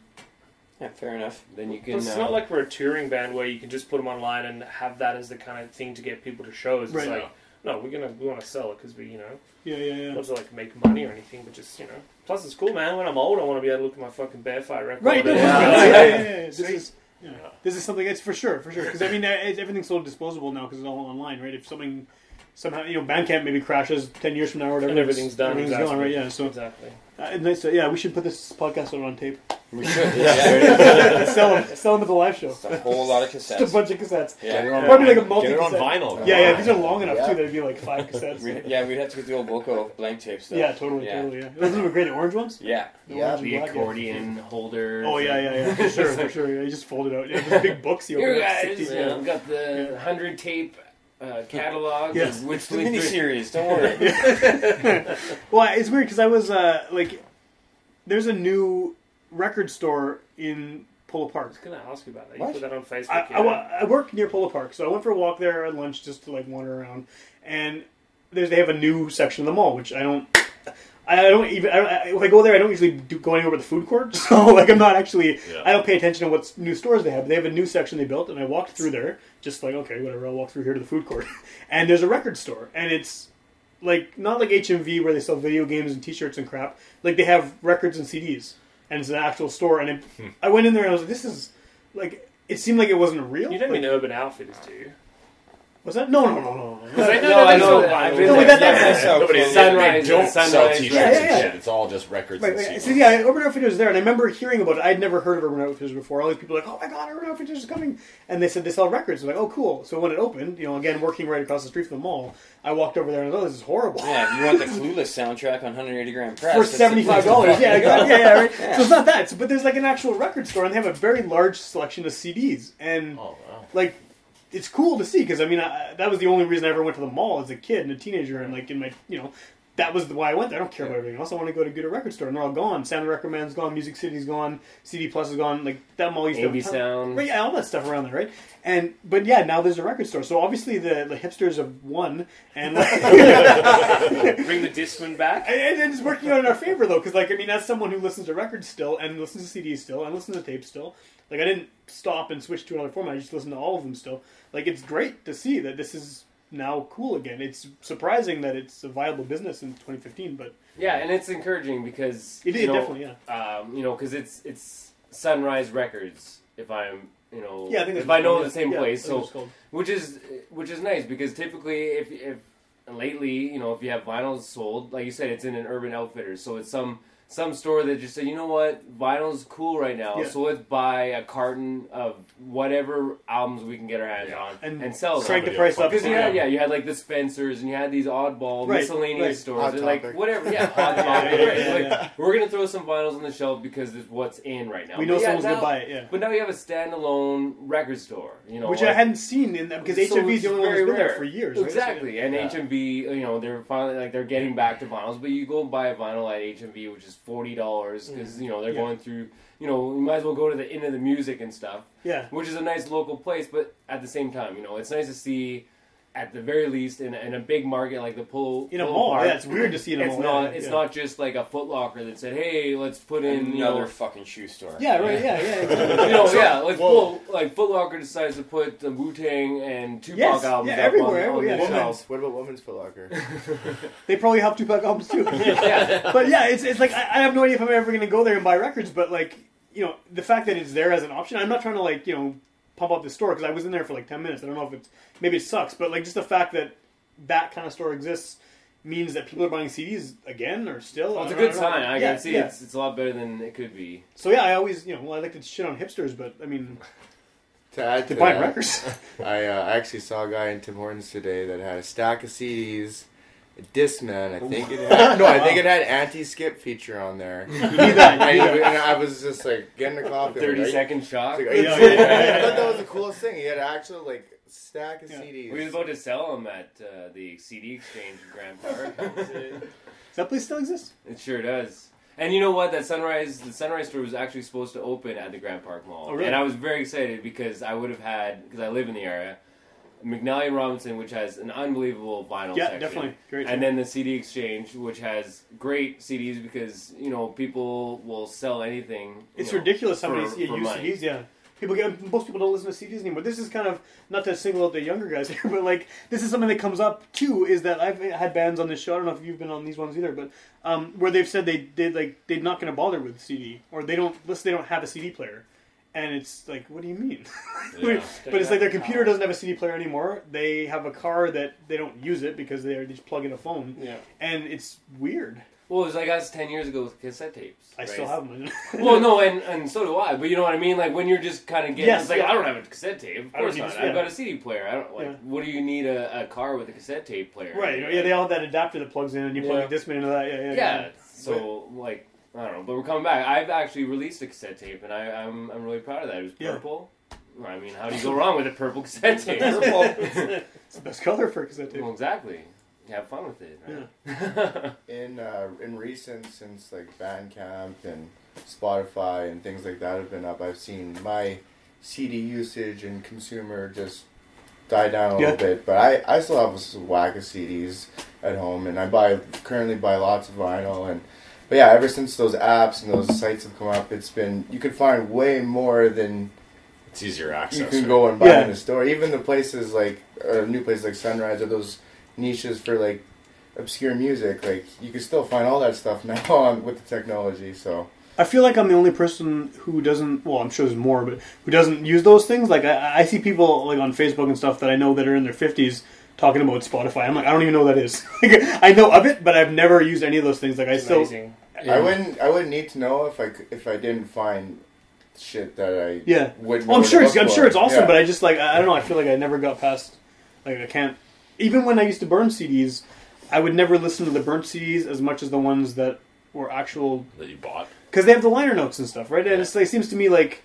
Yeah, fair enough. then you can. Plus, it's uh, not like we're a touring band where you can just put them online and have that as the kind of thing to get people to shows. It's Right. like, no, we're gonna we want to sell it because we, you know, yeah, yeah, yeah. not to like make money or anything, but just you know. Plus, it's cool, man. When I'm old, I want to be able to look at my fucking Bear Fight record. Right, no, (laughs) yeah, yeah, yeah, yeah, yeah. This Sweet. is yeah. this is something. It's for sure, for sure. Because I mean, (laughs) everything's so disposable now because it's all online, right? If something somehow you know Bandcamp maybe crashes ten years from now or whatever, and everything's done. Everything's exactly. gone, right? Yeah. So exactly. uh, nice. to- yeah, we should put this podcast out on tape. We should. (laughs) Yeah. (laughs) sell them, sell them at the live show. Just a whole lot of (laughs) Just a bunch of cassettes. Yeah. Probably like a multi. Get it on vinyl. Yeah, yeah. These are long enough Yeah. too. That'd be like five cassettes. We'd, yeah, we'd have to get the old Voco blank tape stuff. Yeah, totally, Yeah. totally. Yeah, those are great orange ones. Yeah. The Yeah, the black, yeah. accordion holder. Oh yeah, yeah, yeah, for sure, for sure. Yeah, you just fold it out. Yeah, those big books you Here, open up, guys, 60, yeah, we've got the hundred tape uh, catalog. Yes. of which It's (laughs) the we- miniseries. Don't worry. (laughs) Well, it's weird because I was uh, like, there's a new record store in Polo Park. I was gonna ask you about that. What? You put that on Facebook. I, yeah. I, I work near Polo Park, so I went for a walk there at lunch just to like wander around, and there's they have a new section of the mall, which I don't. I don't even I don't, if I go there, I don't usually do go anywhere but the food court. (laughs) So like I'm not actually Yeah. I don't pay attention to what new stores they have. But They have a new section they built, and I walked through there just like okay, whatever. I'll walk through here to the food court, (laughs) and there's a record store, and it's like not like HMV where they sell video games and T-shirts and crap. Like they have records and CDs, and it's an actual store. And it, hmm. I went in there and I was like, this is like it seemed like it wasn't real. You don't Like, mean Urban Outfitters, do you? Was that no no no no no. (laughs) Because I know No, I know sell that. vinyl. I've been No, there. but that- Yeah, that's- yeah. Nobody Sunrise, they don't Sunrise sell t-shirts Yeah, yeah, and shit. It's all just records Right, and right. So yeah, Urban Outfitters was there, and I remember hearing about it. I'd never heard of Urban Outfitters before. All these people were like, "Oh my god, Urban Outfitters is coming!" And they said they sell records. I was like, "Oh, cool." So when it opened, you know, again working right across the street from the mall, I walked over there and I was, "Oh, this is horrible." Yeah, you want the (laughs) Clueless soundtrack on 180 gram press For seventy five dollars? yeah, yeah, yeah, right. (laughs) Yeah. So it's not that, but there's like an actual record store, and they have a very large selection of CDs, and Oh wow. like it's cool to see because I mean I, that was the only reason I ever went to the mall as a kid and a teenager and like in my you know that was why I went there. I don't care about everything else. I want to go to get a record store and they're all gone. Sam the Record Man's gone. Music City's gone. CD Plus is gone. Like that mall used to have Sound. right? Yeah, all that stuff around there, right? And but yeah, now there's a record store. So obviously the, the hipsters have won and like, (laughs) (laughs) Bring the Discman back. and and it's working out in our favor though, because like I mean, as someone who listens to records still and listens to CDs still and listens to tapes still, like I didn't stop and switch to another format. I just listened to all of them still. Like it's great to see that this is now cool again. It's surprising that it's a viable business in 2015, but Yeah, and it's encouraging because it is you know, definitely, Um, you know, because it's it's Sunrise Records. If I'm, you know, yeah, I think if I know the same. Yeah, place, so which is which is nice because typically if if lately you know if you have vinyls sold, like you said, it's in an Urban Outfitters, so it's some some store that just said, you know what, vinyl's cool right now, Yeah. so let's buy a carton of whatever albums we can get our hands Yeah. on And and, sell them. crank the price up. Because you Yeah. had, yeah, you had like the Spencers and you had these oddball Right, miscellaneous right. stores, and, like whatever, yeah, (laughs) hot topic. Right. yeah, Like. We're gonna throw some vinyls on the shelf because it's what's in right now. We know But yeah, someone's now- gonna buy it, yeah. But now you have a standalone record store, you know, Which like- I hadn't seen in them because so HMV is the only one that's been there for years. right? Exactly, and Yeah. HMV, you know, they're finally like they're getting back to vinyls. But you go and buy a vinyl at HMV, which is forty dollars because you know they're Mm. Yeah. going through. You know, you might as well go to the end of the music and stuff, Yeah. which is a nice local place. But at the same time, you know, it's nice to see, at the very least, in, in a big market like the Polo In a Polo mall, Park, yeah, it's weird to see in a it's mall. not. It's yeah. not just like a Foot Locker that said, "Hey, let's put in you Another know, fucking shoe store. Yeah, right. Yeah, yeah. (laughs) exactly. you know, yeah, like Well- Foot, like Foot Locker decides to put the Wu Tang and Tupac Yes, albums yeah, up everywhere, on, on yeah, the yeah. Women's, what about women's Foot Locker? (laughs) They probably have Tupac albums too. (laughs) Yeah. but yeah, it's, it's like I, I have no idea if I'm ever going to go there and buy records. But like you know, the fact that it's there as an option, I'm not trying to like you know pump up the store because I was in there for like ten minutes. I don't know if it's maybe it sucks, but like just the fact that that kind of store exists means that people are buying CDs again or still. Well, it's a good I sign. I Yeah, can see yeah. it's it's a lot better than it could be. So yeah, I always you know well I like to shit on hipsters, but I mean (laughs) To add to to buy that, records. (laughs) I uh, I actually saw a guy in Tim Hortons today that had a stack of CDs, a Discman. I think it had no, I think it had anti-skip feature on there. (laughs) you and, You and I was just like getting a coffee. Thirty like, second shock. like, are Yeah, yeah, yeah, I thought that was the coolest thing. He had an actual like stack of Yeah. CDs. We was about to sell them at uh, the CD exchange in Grant Park. (laughs) Does that place still exist? it sure does. And you know what? That Sunrise, the Sunrise store was actually supposed to open at the Grant Park Mall, Oh, really? and I was very excited because I would have had because I live in the area, McNally and Robinson, which has an unbelievable vinyl Yeah, section. definitely great. And then the CD Exchange, which has great CDs because you know people will sell anything. It's know, ridiculous how many yeah, for use money. CDs. Yeah, people get most people don't listen to CDs anymore. This is kind of not to single out the younger guys here, (laughs) but like this is something that comes up too. Is that I've had bands on this show. I don't know if you've been on these ones either, but um, where they've said they they like they're not going to bother with CD or they don't listen. They don't have a CD player. And it's like, what do you mean? (laughs) Yeah. but it's like their computer doesn't have a CD player anymore. They have a car that they don't use it because they just plug in a phone, Yeah. and it's weird. Well, it was like us ten years ago with cassette tapes. I right? still have them. (laughs) Well, no, and, and so do I. But you know what I mean? Like when you're just kind of getting, Yes, it's like yeah. I don't have a cassette tape. Of course need not. to- yeah. I've got a CD player. I don't like. Yeah. What do you need a, a car with a cassette tape player? Right. Yeah, they all have that adapter that plugs in, and you plug Yeah. a Discman into that. Yeah, yeah. Yeah. So like I don't know, but we're coming back. I've actually released a cassette tape, and I, I'm I'm really proud of that. It was Yeah. purple. I mean, how do you go wrong with a purple cassette (laughs) tape? (laughs) it's the best color for a cassette tape. well, exactly. Have fun with it. Right? (laughs) in uh, in recent since like Bandcamp and Spotify and things like that have been up, I've seen my CD usage and consumer just die down a Yeah. little bit, but I, I still have a whack of CDs at home, and I buy currently buy lots of vinyl, and but yeah, ever since those apps and those sites have come up, it's been you can find way more than It's easier access. you can right? go and buy Yeah. in the store. Even the places like uh, new places like Sunrise or those niches for like obscure music, like you can still find all that stuff (laughs) now on with the technology. So I feel like I'm the only person who doesn't. Well, I'm sure there's more, but who doesn't use those things. Like I, I see people like on Facebook and stuff that I know that are in their 50s talking about Spotify. I'm like, I don't even know what that is. (laughs) like, I know of it, but I've never used any of those things. Like I It's still. amazing. I wouldn't I wouldn't need to know if I c- if I didn't find shit that I Yeah. would. Well, oh, I'm sure. It's, I'm sure it's awesome, Yeah. but I just like I I don't know. I feel like I never got past. Like I can't. Even when I used to burn CDs, I would never listen to the burnt CDs as much as the ones that were actual that you bought. because they have the liner notes and stuff, right? And it's, it seems to me like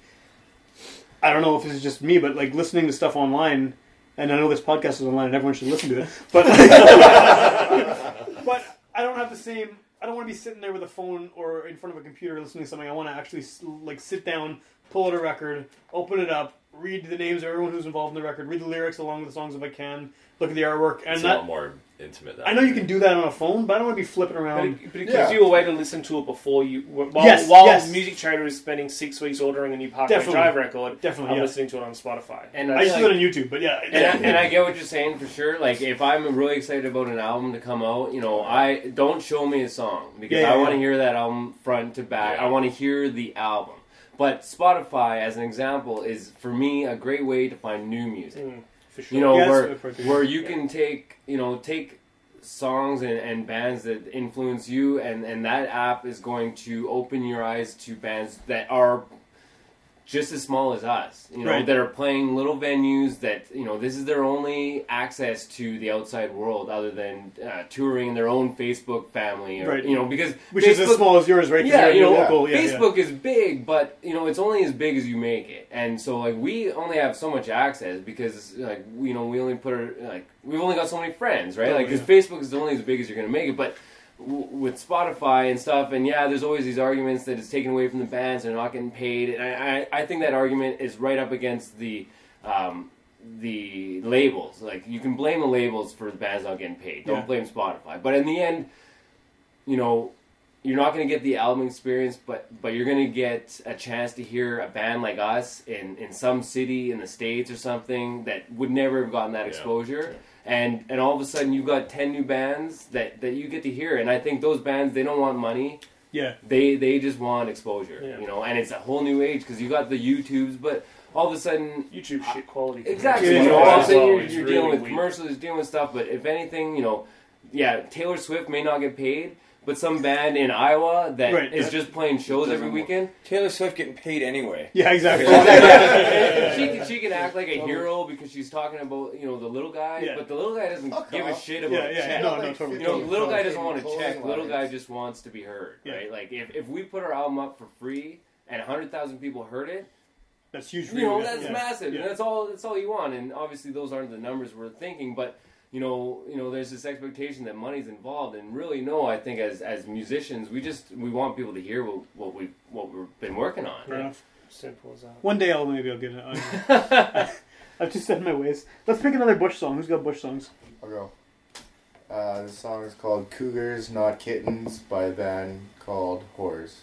I don't know if this is just me, but like listening to stuff online, and I know this podcast is online and everyone should listen to it, but (laughs) but I don't have the same. I don't want to be sitting there with a phone or in front of a computer listening to something. I want to actually like sit down, pull out a record, open it up, read the names of everyone who's involved in the record, read the lyrics along with the songs if I can, look at the artwork, and It's a lot more intimate. That I know you can do that on a phone, but I don't want to be flipping But around. it, but it Yeah. gives you a way to listen to it before you. While, Yes, while yes. Music Trader is spending six weeks ordering a new Parkway Definitely. Drive record, Definitely, I'm yeah. listening to it on Spotify. And I just like- do it on YouTube, but yeah, and, I, and I get what you're saying for sure. Like, if I'm really excited about an album to come out, you know, I don't show me a song because Yeah, yeah, I want to yeah. hear that album front to back. Yeah. I want to hear the album. But Spotify, as an example, is for me a great way to find new music. Mm, for sure. You know, Yeah, that's where a good point, too. where you can take you know take songs and, and bands that influence you, and and that app is going to open your eyes to bands that are just as small as us, you know, Right. that are playing little venues that, you know, this is their only access to the outside world other than uh, touring their own Facebook family, or, Right. you know, because which is as small as yours, right? yeah, you know, local. Yeah, yeah. Facebook is big, but you know, it's only as big as you make it, and so like we only have so much access because like you know we only put our, like we've only got so many friends, right? Oh, like because Facebook is only as big as you're gonna make it, but. W- With Spotify and stuff, and yeah, there's always these arguments that it's taken away from the bands and they're not getting paid. And I, I, I think that argument is right up against the um, the labels. Like you can blame the labels for the bands not getting paid. Don't Yeah. blame Spotify. But in the end, you know, you're not going to get the album experience, but but you're going to get a chance to hear a band like us in in some city in the states or something that would never have gotten that Yeah. exposure. And and all of a sudden you've got ten new bands that that you get to hear, and I think those bands they don't want money. yeah. They they just want exposure, Yeah. you know. And it's a whole new age because you got the YouTubes, but all of a sudden YouTube shit quality. Exactly. Yeah, you know, all of a sudden you're, you're really dealing with weak. commercials, you're dealing with stuff, but if anything, you know, yeah, Taylor Swift may not get paid, but some band in Iowa that is Right. just playing shows every weekend, Taylor Swift getting paid anyway. (laughs) Yeah, exactly. (laughs) she can she can act like a hero because she's talking about you know the little guy, Yeah. but the little guy doesn't Fuck give a shit about Yeah, a yeah, check. no, no, totally. You know, the little guy doesn't want to check. Little guy just wants to be heard, Yeah. right? Like if, if we put our album up for free and hundred thousand people heard it, That's huge you you. know that's yeah. massive Yeah. and that's all that's all you want and obviously those aren't the numbers we're thinking but you know you know there's this expectation that money's involved and really no i think as as musicians we just we want people to hear what, what we what we've been working on Fair enough. Simple as that. One day I'll maybe I'll get it. (laughs) (laughs) I've just set my ways. Let's pick another Bush song. Who's got Bush songs? I'll go. Uh, the song is called "Cougars Not Kittens" by a band called Whores.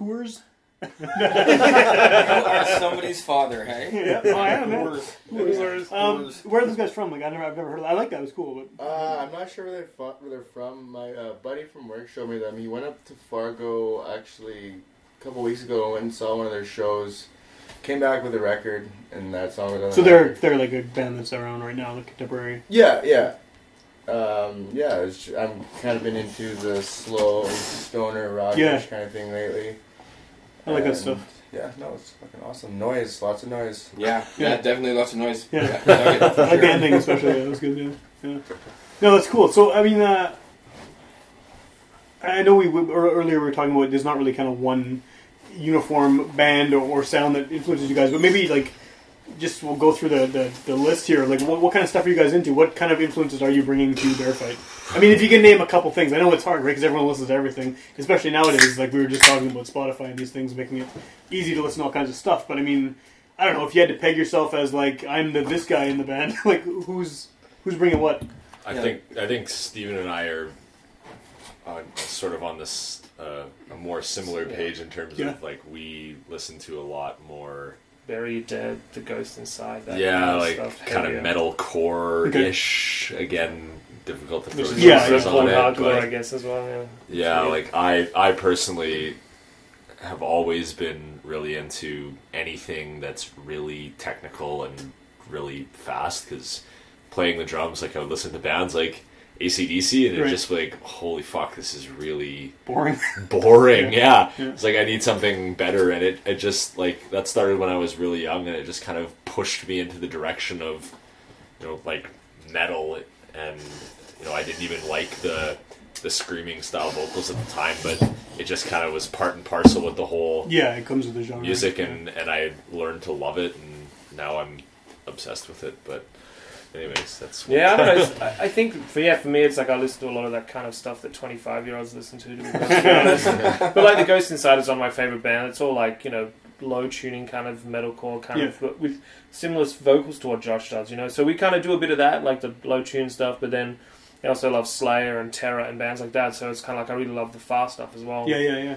That was Whores. You are somebody's father, hey? (laughs) Yeah, oh, I am. man. Whores. Whores. Um, where are those guys from? Like, I never, I've never heard. Of I like that. It was cool, but Uh, I'm not sure where they're, fu- where they're from. My uh, buddy from work showed me them. He went up to Fargo actually a couple weeks ago and saw one of their shows. Came back with a record, and that song was on. so the they're record. they're like a band that's around right now, like contemporary. Yeah, yeah. Um, yeah, I'm kind of been into the slow stoner rockish Yeah. kind of thing lately. I like that stuff. Yeah, no, it's fucking awesome. Noise, lots of noise. Yeah, yeah, Yeah. definitely lots of noise. Yeah. dug it, for I like sure. the ending especially. Yeah, that was good. Yeah. yeah. No, that's cool. So I mean, uh, I know we we- ear- earlier we were talking about there's not really kind of one uniform band or, or sound that influences you guys, but maybe like just we'll go through the, the, the list here. Like, what, what kind of stuff are you guys into? What kind of influences are you bringing to Bear Fight? I mean, if you can name a couple things, I know it's hard, right? Because everyone listens to everything, especially nowadays. Like we were just talking about Spotify and these things making it easy to listen to all kinds of stuff. But I mean, I don't know if you had to peg yourself as like I'm the this guy in the band. (laughs) like who's who's bringing what? I Yeah. think I think Steven and I are on, sort of on this uh, a more similar page in terms Yeah. of like we listen to a lot more Bury Dead, The Ghost Inside. That yeah kind of like stuff, kind of heavier. metal core ish again difficult to throw Which is Yeah, genres yeah, on it, hardcore, but- I guess as well. Yeah. Yeah, weird. like I, I personally have always been really into anything that's really technical and really fast because playing the drums, like I would listen to bands like ACDC and Right. it's just like, holy fuck, this is really Boring. (laughs) boring. Yeah. Yeah. It's like I need something better and it, it just like that started when I was really young and it just kind of pushed me into the direction of you know, like metal and you know, I didn't even like the the screaming style vocals at the time, but it just kind of was part and parcel with the whole yeah, it comes with the genre. music and and I learned to love it and now I'm obsessed with it, but anyways, that's Yeah, I don't know. (laughs) I I think for yeah, for me, it's like I listen to a lot of that kind of stuff that twenty-five year olds listen to. To be honest, (laughs) but like the Ghost Inside is one of my favorite band. It's all like you know low tuning kind of metalcore kind Yeah. of, but with similar vocals to what Josh does. You know, so we kind of do a bit of that, like the low tune stuff, but then. I also love Slayer and Terror and bands like that, so it's kind of like I really love the fast stuff as well. Yeah, yeah, yeah.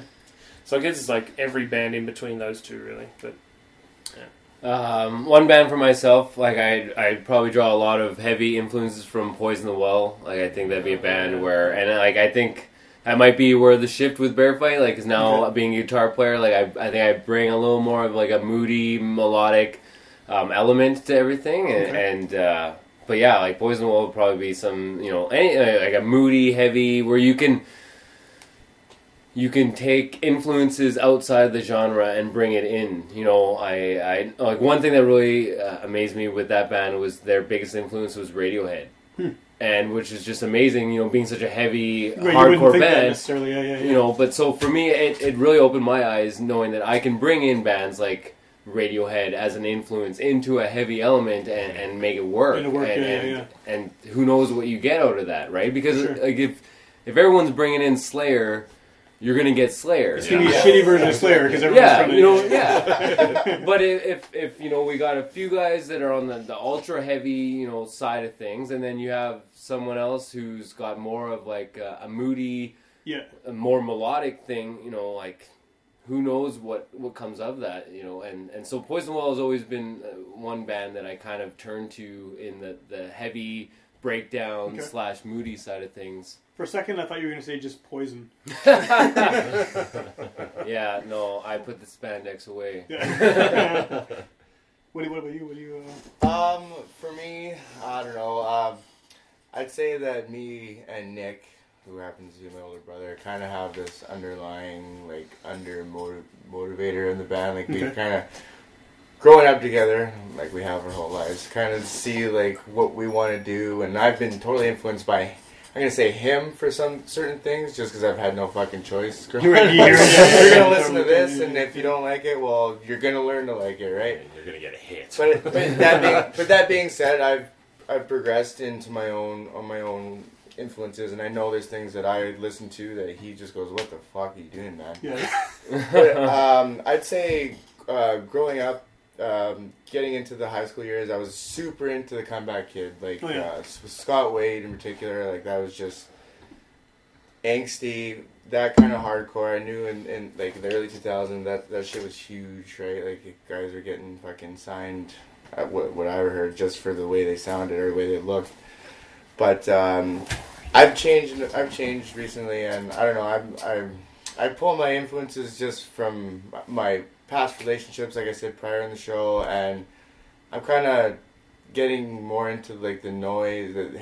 So I guess it's like every band in between those two, really. But Um, one band for myself, like I, I'd probably draw a lot of heavy influences from Poison the Well. Like I think that'd be a band where, and like I think that might be where the shift with Bear Fight, like, is now being a guitar player. Like I, I think I bring a little more of like a moody, melodic um, element to everything, and, Okay. and uh, but yeah, like Poison the Well would probably be some, you know, any like a moody, heavy, where you can you can take influences outside the genre and bring it in. You know, I, I like one thing that really uh, amazed me with that band was their biggest influence was Radiohead, and which is just amazing. You know, being such a heavy Right, hardcore band. necessarily. Yeah, yeah, yeah. You know, but so for me, it, it really opened my eyes knowing that I can bring in bands like Radiohead as an influence into a heavy element and, and make it work. Work, and, and, and who knows what you get out of that, right? Because Sure. like if if everyone's bringing in Slayer, you're gonna get Slayer. It's gonna be a shitty version of Slayer because everyone's Yeah, trying to. you know, (laughs) yeah. but if, if if you know we got a few guys that are on the, the ultra heavy you know side of things, and then you have someone else who's got more of like a, a moody, yeah. a more melodic thing, you know, like who knows what what comes of that, you know, and and so Poison Well has always been uh, one band that I kind of turn to in the the heavy breakdown Okay. slash moody side of things. For a second, I thought you were going to say just poison. (laughs) (laughs) Yeah, no, I put the spandex away. Yeah. (laughs) what, what about you? What do you? Uh... Um, for me, I don't know. Um, I'd say that me and Nick, who happens to be my older brother, kind of have this underlying like under motiv- motivator in the band. Like we Okay. kind of growing up together, like we have our whole lives, kind of see like what we want to do. And I've been totally influenced by. I'm gonna say him for some certain things, just because I've had no fucking choice. (laughs) You're- you're- You're gonna listen to this, and if you don't like it, well, you're gonna learn to like it, right? and you're gonna get a hit. But, but (laughs) that being but that being said, I've I've progressed into my own on my own influences, and I know there's things that I listen to that he just goes, "What the fuck are you doing, man?" Yeah. (laughs) But, um, I'd say uh, growing up, um, getting into the high school years, I was super into the comeback kid, like Oh, yeah. uh, Scott Wade in particular. Like that was just angsty, that kind of hardcore. I knew in, in like the early 2000s that that shit was huge, right? Like guys were getting fucking signed. At what what I heard just for the way they sounded or the way they looked. But um, I've changed. I've changed recently, and I don't know. I'm I'm I pull my influences just from my past relationships, like I said prior in the show, and I'm kind of getting more into like the noise, the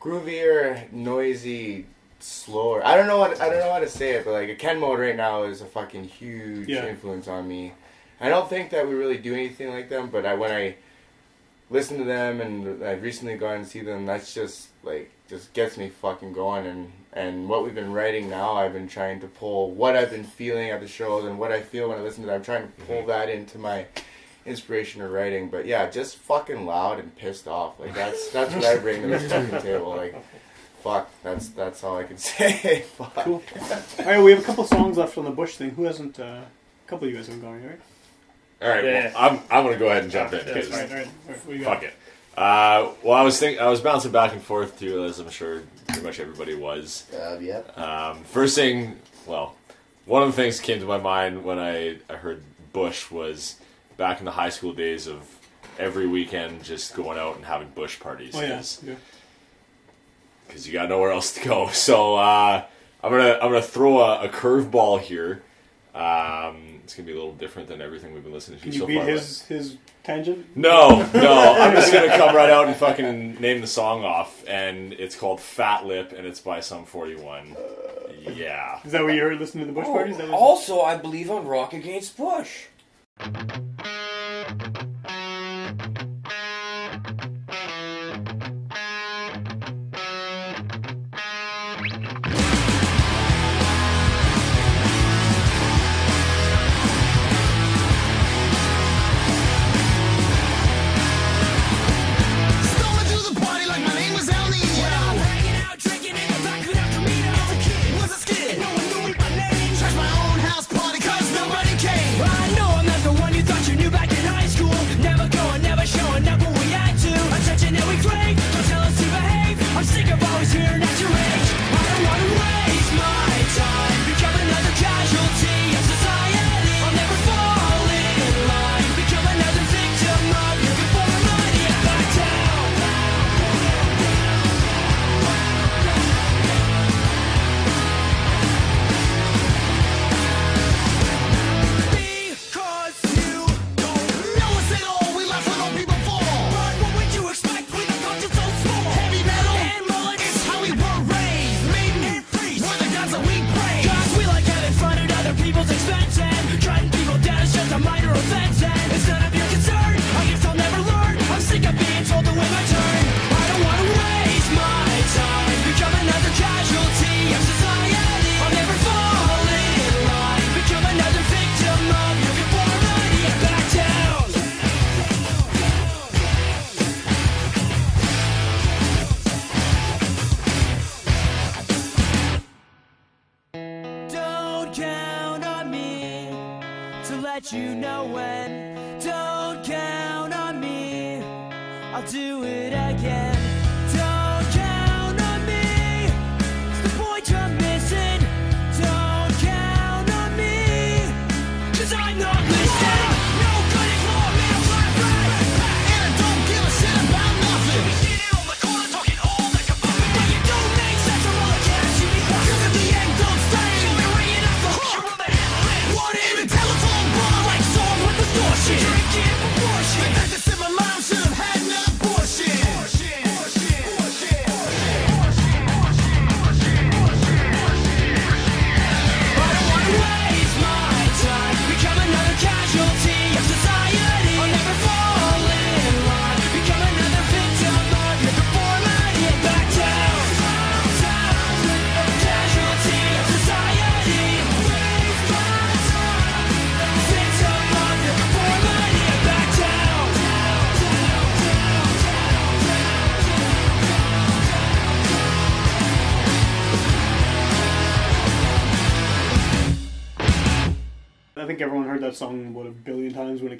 groovier, noisy, slower. I don't know what I don't know how to say it, but like a Ken mode right now is a fucking huge Yeah. influence on me. I don't think that we really do anything like them, but I when I listen to them and I've recently gone and see them, that's just like just gets me fucking going and and what we've been writing now, I've been trying to pull what I've been feeling at the shows and what I feel when I listen to them. I'm trying to pull that into my inspiration or writing. But yeah, just fucking loud and pissed off. Like that's that's what I bring to this (laughs) fucking table. Like fuck, that's that's all I can (laughs) say. fuck. Cool. All right, we have a couple songs left on the Bush thing. Who hasn't? Uh, a couple of you guys haven't gone, right? All right, Yeah. well, I'm I'm gonna go ahead and jump in All because right, all right. All right what do you got? fuck it. Uh, well, I was think I was bouncing back and forth too, as I'm sure pretty much everybody was. Uh, yep. Um, first thing, well, one of the things that came to my mind when I, I heard Bush was back in the high school days of every weekend just going out and having Bush parties. Oh yeah. 'cause- yeah. because you got nowhere else to go. (laughs) So uh, I'm gonna I'm gonna throw a, a curveball here. Um, it's gonna be a little different than everything we've been listening to Can so you beat far. his his tangent? No, no, I'm just gonna come right out and fucking name the song off, and it's called Fat Lip, and it's by Sum 41. Yeah. Is that what you heard listening to the Bush parties? That oh, Also, I believe on Rock Against Bush.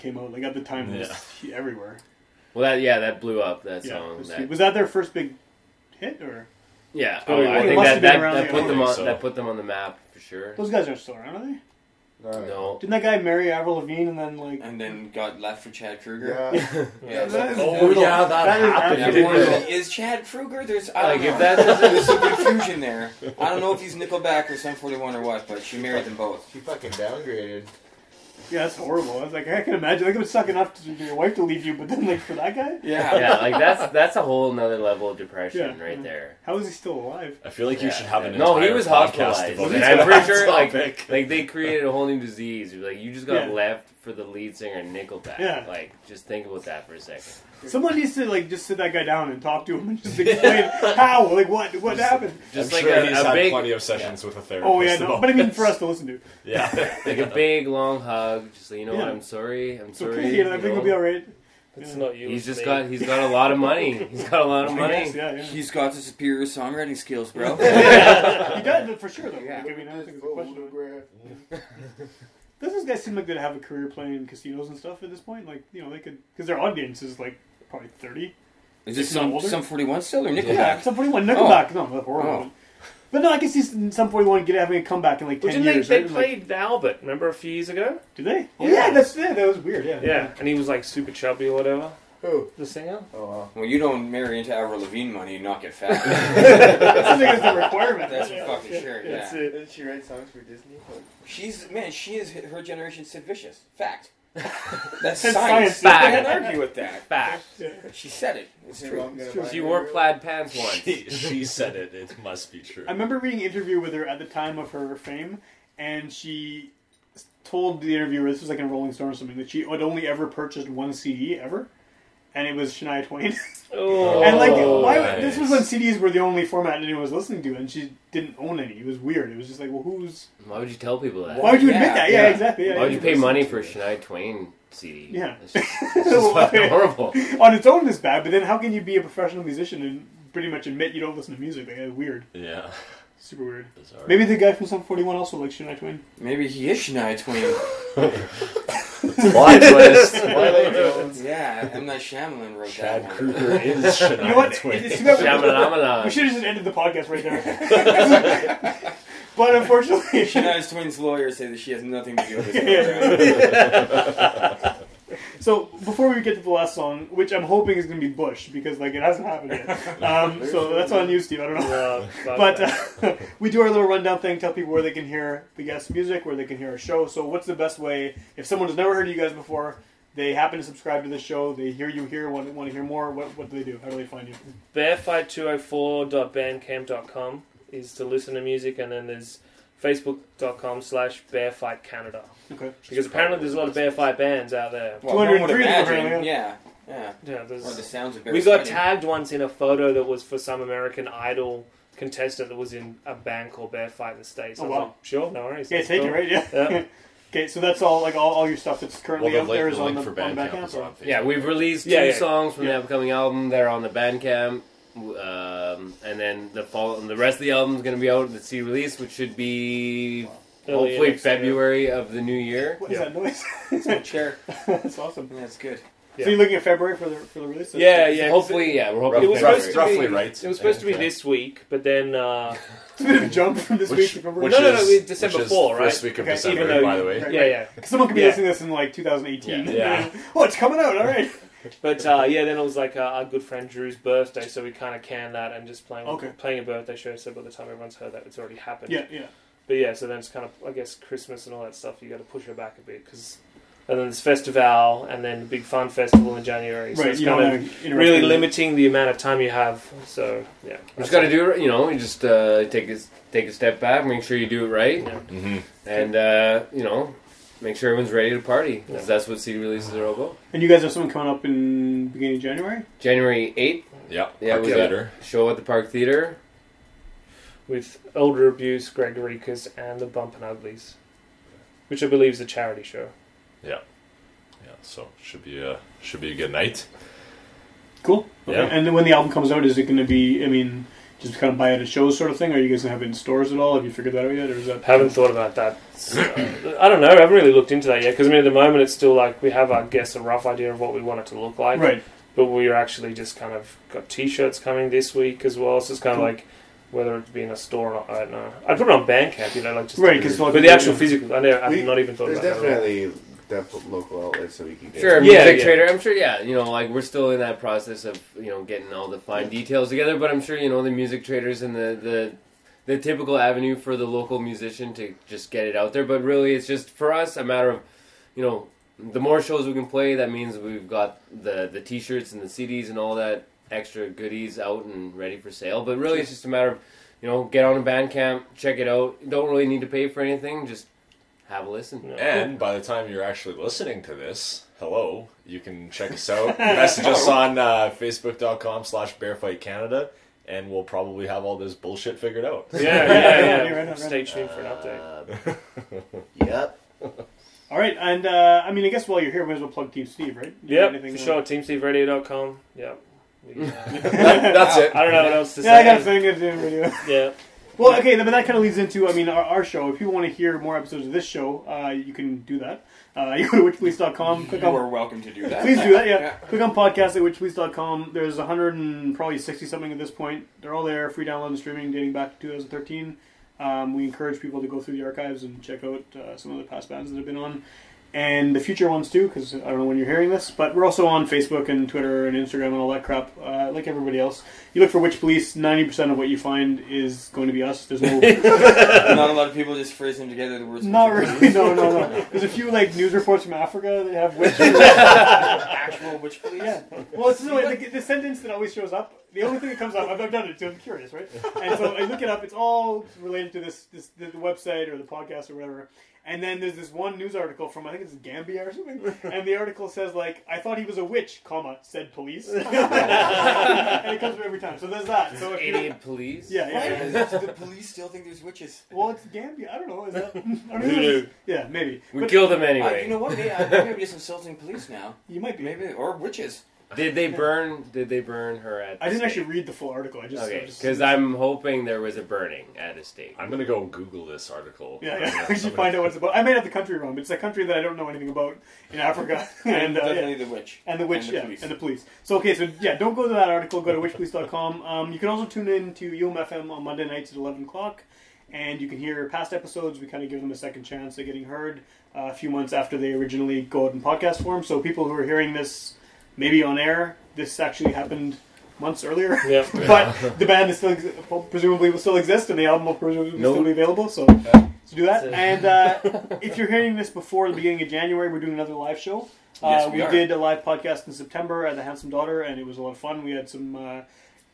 Came out. Like at the time, it was everywhere. Well, that yeah, that blew up. That Yeah, song. was, that, was that their first big hit or? Yeah, Oh, yeah. I It think must that have been that, around that the put them early, on so- that put them on the map for sure. Those guys aren't still around, are they? No, Didn't that guy marry Avril Lavigne and then like? And then got left for Chad Kroeger. Yeah. Yeah. (laughs) That is Oh, brutal. yeah, that is happened, actually didn't brutal. Is Chad Kroeger? There's I like don't if know. that doesn't There's some confusion there. I don't know if he's Nickelback or Sum 41 or what, but she married them both. She fucking downgraded. Yeah, that's horrible. I was like, I can imagine. Like, it would suck enough to, for your wife to leave you, but then like for that guy, Yeah. yeah, like that's that's a whole nother level of depression Yeah. right mm-hmm. there. how is he still alive? I feel like you Yeah, should have yeah. an no, he entire was podcast hospitalized, devoted and to I'm pretty that sure like topic. like they created a whole new disease. Like you just got Yeah. left for the lead singer in Nickelback. Yeah. Like just think about that for a second. (laughs) Someone needs to like just sit that guy down and talk to him and just explain (laughs) how, like what what happened. Just I'm like sure a, he's a had big, plenty of sessions with a therapist. Oh yeah, no, but I mean for us (laughs) to listen to. Yeah. like a big long hug. Just like you know what, Yeah. I'm sorry, I'm It's sorry. okay, you know, you everything know? will be all right. It's Yeah. not you. He's just me. got he's got a lot of money. He's got a lot of money. guess, yeah, yeah. He's got the superior songwriting skills, bro. he does for sure though. Yeah. Like, I mean, I think it's a question. Of. Doesn't these guys seem like they'd have a career playing casinos and stuff at this point? Like, you know, they could because their audience is like probably thirty. Is this some, older? Sum 41 still or Yeah, Nickelback? Sum forty one oh. Nickelback. No, that's horrible. Oh. But no, I can see Sum forty one get having a comeback in like Well, ten didn't years. they, right? they Like, played Albert, remember a few years ago? do they? Oh Yeah. yeah, that's yeah, that was weird. Yeah, Yeah, and he was like super chubby or whatever. Who? The singer? Oh wow. Well, you don't marry into Avril Lavigne money and not get fat. (laughs) That's something that's a requirement. That's yeah, for fucking yeah, sure, yeah. yeah. Didn't she write songs for Disney? She's, man, she is her generation's Sid Vicious. Fact. (laughs) That's That's science. science. You Fact. can't argue with that. Fact. She said it. It's true. She wore plaid pants once. she, (laughs) she said it. It must be true. I remember reading an interview with her at the time of her fame, and she told the interviewer this was like in Rolling Stone or something that she had only ever purchased one CD ever, and it was Shania Twain. Oh, and like, why, nice. this was when CDs were the only format anyone was listening to, and she didn't own any. It was weird. It was just like, well, who's? Why would you tell people that? Why would you admit that? Yeah, yeah. exactly. Yeah, Why would you pay money for a Shania Twain CD? Yeah. It's just, it's (laughs) just fucking horrible. On its own, it's bad, but then how can you be a professional musician and pretty much admit you don't listen to music? Like, it's weird. yeah. (laughs) Super weird. Bizarre. Maybe the guy from Sum 41 also likes Shania Twain. Maybe he is Shania Twain. Plot twist. Twilight Jones. yeah, M. Night Shyamalan wrote Chad (laughs) that one. Kroeger is Shania You know what? Twain. It's too bad we- Shamalamalan. We should have just ended the podcast right there. (laughs) but unfortunately, Shania Twain's lawyers say that she has nothing to do with (laughs) this. So before we get to the last song, which I'm hoping is going to be Bush because like it hasn't happened yet. (laughs) Um, so that's on you, Steve. I don't know. Yeah, (laughs) But uh, (laughs) we do our little rundown thing, tell people where they can hear the guest music, where they can hear our show. So, what's the best way if someone has never heard of you guys before, they happen to subscribe to the show, they hear you here, want, want to hear more? What, what do they do? How do they find you? Bearfight204.bandcamp.com is to listen to music, and then there's facebook.com slash bearfight Canada. Okay. Because apparently there's a lot of bear fight bands out there. Well, one would 203 of them, imagine. apparently, Yeah, yeah. Yeah, Or the sounds of we got fighting. tagged once in a photo that was for some American Idol contestant that was in a band called Bear Fight in the States. Oh, I was wow. like, sure, no worries. Yeah, take cool. it, right? Yeah. Yeah. (laughs) okay, so that's all, like all, all your stuff that's Well, currently the out link, is the on link the, for on the Bandcamp Bandcamp. is or- Yeah, we've released two Yeah, yeah. songs from Yeah. the upcoming album. They're on the Bandcamp, um, and then the fall, and the rest of the album is going to be out at the C release, which should be Early hopefully next year. February of the new year. What is that noise? (laughs) It's my chair. that's awesome. Yeah, it's good. Yeah. So you're looking at February for the for the release? Yeah, yeah. 'cause Hopefully, yeah, we're hoping It was February. supposed to roughly be, right. It was supposed to be Yeah. this week, but then uh, It's a bit of a jump from this Which- week to February. which No, no, no, is- we- December which is 4, right? First week of Okay, December, even though by you- the way. Right, yeah, right. yeah. (laughs) 'Cause Someone could be Yeah. listening to this in like 2018. Yeah. (laughs) oh, it's coming out. All right. (laughs) But uh, yeah, then it was like uh, our good friend Drew's birthday, so we kind of canned that and just playing Okay. playing a birthday show. So by the time everyone's heard that, it's already happened. Yeah, yeah. But yeah, so then it's kind of I guess Christmas and all that stuff. You got to push it back a bit because. And then there's festival, and then the big fun festival in January. So right. it's You kind don't of want to really limiting the amount of time you have. So yeah, You just got to do it. You know, you just uh, take a take a step back, make sure you do it right, Yeah. hmm and uh, you know, make sure everyone's ready to party. 'cause that's what CD releases are all about. And you guys have something coming up in beginning of January. January eighth, Yeah, Yeah, Park we got- Theater. show at the Park Theater. with Elder Abuse, Greg Rekus, and the Bump and Uglies, which I believe is a charity show. Yeah, yeah. so should be a should be a good night. Cool. Yeah. And then when the album comes out, is it going to be? I mean, just kind of buy it at shows, sort of thing. Or are you guys going to have it in stores at all? Have you figured that out yet, or is that? Haven't thought about that. Uh, I don't know. I haven't really looked into that yet because I mean, at the moment, it's still like we have, I guess, a rough idea of what we want it to look like. Right. But we're actually just kind of got T-shirts coming this week as well. So it's kind Cool. of like Whether it be in a store or not, I don't know. I'd put it on Bandcamp, you know, like just Right, 'cause it's not but the actual be- physical. I know I've We- not even thought There's about that. At definitely local outlets so we can get. Sure, Yeah, music yeah. trader. I'm sure. Yeah, you know, like we're still in that process of you know getting all the fine details together. But I'm sure you know the music traders and the the the typical avenue for the local musician to just get it out there. But really, it's just for us a matter of you know the more shows we can play. That means we've got the the t-shirts and the CDs and all that extra goodies out and ready for sale. But really, it's just a matter of you know get on a Bandcamp, check it out. Don't really need to pay for anything. Just have a listen. And by the time you're actually listening to this, hello, you can check us out. (laughs) Message us on uh, facebook.com slash bearfight Canada, and we'll probably have all this bullshit figured out. (laughs) Yeah, yeah, yeah. Yeah, right right Stay tuned for an update. (laughs) Yep. All right, and uh, I mean, I guess while you're here, we might as well plug Team Steve, right? You got Yep, anything, for uh, sure. TeamSteveRadio.com. Yep. That's it. I don't know what else to say. Yeah, I got a say. thing to do video. Yeah. Well, okay, but that kind of leads into, I mean, our, our show. If you want to hear more episodes of this show, uh, you can do that. Uh, (laughs) you go to witchpolice.com, click You on are welcome to do that. Please do that, yeah. Yeah. Click on podcast at witchpolice.com. There's 100 and probably 60 something at this point. They're all there, free download and streaming, dating back to 2013. Um, we encourage people to go through the archives and check out uh, some of the past bands that have been on. And the future ones too, because I don't know when you're hearing this, but we're also on Facebook and Twitter and Instagram and all that crap, uh, like everybody else. You look for Witch Police, 90% of what you find is going to be us. There's no (laughs) Not a lot of people just phrasing together the words. Not really. No, no, no. There's a few like news reports from Africa. They have (laughs) witch. Actual witch police. Yeah. Well, it's no, the, the sentence that always shows up. The only thing that comes up, I've, I've done it too. I'm curious, right? And so I look it up. It's all related to this, this the, the website or the podcast or whatever. And then there's this one news article from I think it's Gambia or something, (laughs) and the article says like, "I thought he was a witch," comma said police, (laughs) (laughs) and it comes up every time. So there's that. So if you police. yeah, yeah, yeah. does the police still think there's witches? Well, it's Gambia. I don't know. Is that? I don't Yeah, maybe. We But killed him Uh, anyway. you know what? Maybe, I- maybe I'm just insulting police now. you might be. Maybe or witches. Did they (laughs) burn? Did they burn her at? I didn't the actually read the full article. I just Okay, because I'm hoping there was a burning at a stake. I'm going to go Google this article. Yeah, yeah. (laughs) we should find out what it's about. I might have the country wrong, but it's a country that I don't know anything about in Africa, (laughs) and uh, yeah. definitely the witch. and the witch, and the yeah, police. and the police. So okay, so yeah, don't go to that article. Go to witchpolice.com. Um, you can also tune in to UM FM on Monday nights at eleven o'clock, and you can hear past episodes. We kind of give them a second chance at getting heard uh, a few months after they originally go out in podcast form. So people who are hearing this maybe on air, this actually happened months earlier. Yeah. (laughs) but the band is still ex- presumably will still exist, and the album will presumably Nope. still be available. So, so do that. So- And uh, (laughs) if you're hearing this before the beginning of January, we're doing another live show. Uh, Yes, we we are. did a live podcast in September at the Handsome Daughter, and it was a lot of fun. We had some uh,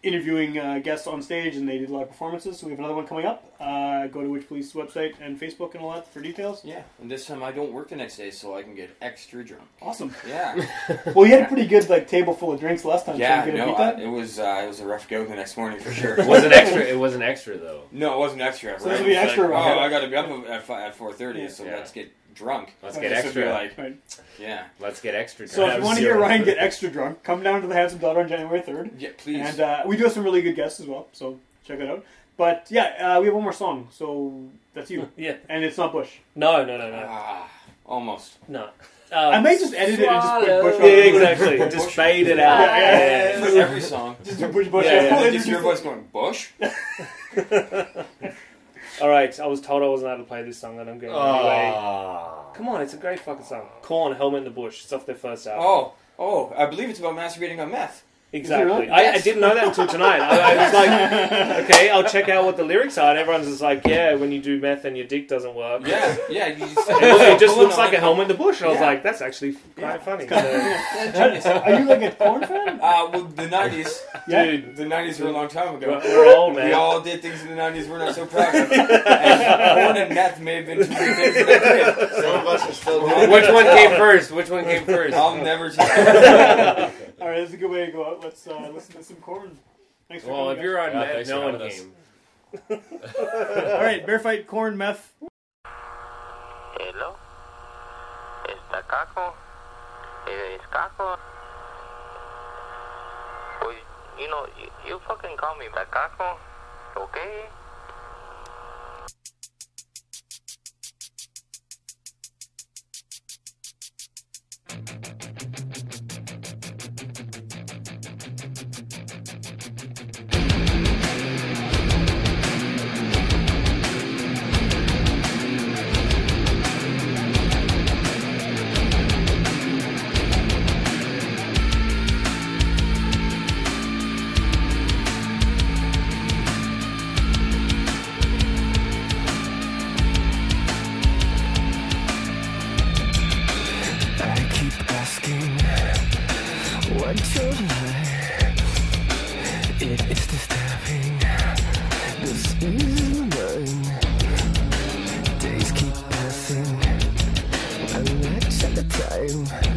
interviewing uh, guests on stage, and they did live performances. So we have another one coming up. Uh, go to Witch Police website and Facebook and all that for details. Yeah, and this time I don't work the next day, so I can get extra drunk. Awesome. Yeah, (laughs) Well, you had a pretty good like table full of drinks last time. yeah. so you gonna No, beat that? I, it was uh, it was a rough go the next morning for sure. (laughs) It wasn't extra. It wasn't extra though. No, it wasn't extra. So right? this will be It's like, extra, oh. I got to be up at fi- at four thirty, Yeah. so Yeah. let's get drunk. Let's Okay, get This would be extra. like, Right. yeah, Let's get extra. So if you want to hear Ryan get extra drunk, come down to the Handsome Daughter on January third. yeah. Please. And uh, we do have some really good guests as well, so check it out. But yeah, uh, we have one more song, so that's you. (laughs) Yeah. And it's not Bush. No, no, no, no. ah, almost. No. I Um, may just edit it and just put Bush on Yeah, exactly. Just fade it out. Yeah, yeah, Yeah. For every song. Just do Bush Bush. Yeah, yeah. Just your voice going Bush. (laughs) All right, I was told I wasn't allowed to play this song, and I'm going anyway. Come on, it's a great fucking song. Korn, Helmet in the Bush. It's off their first album. Oh, oh, I believe it's about masturbating on meth. Exactly. really? I, I didn't know that until tonight. I, I was like, okay, I'll check out what the lyrics are, and everyone's just like, yeah, when you do meth and your dick doesn't work. Yeah, yeah. You just, It, just looks like a it. helmet in the bush. And I was Yeah. like, that's actually Yeah. quite funny. Yeah, (laughs) genius. Are you like a porn fan? Uh, well, the '90s, Yeah. Dude, the '90s were a long time we're, ago. we're old, man. We all did things in the '90s we're not so proud of. and Korn and meth may have been two things that I did. Some of us are still doing Which one came first? Which one came first? I'll never (laughs) tell. All right, that's a good way to go out. Let's uh, listen to some Korn. Thanks for Well, coming. if you're on Yeah, meth, no one having came. (laughs) all right, bear fight, Korn, meth. Hello? ¿Está Caco? Eh, ¿Es Caco? Well, you know, you, you fucking call me back Caco, okay? time.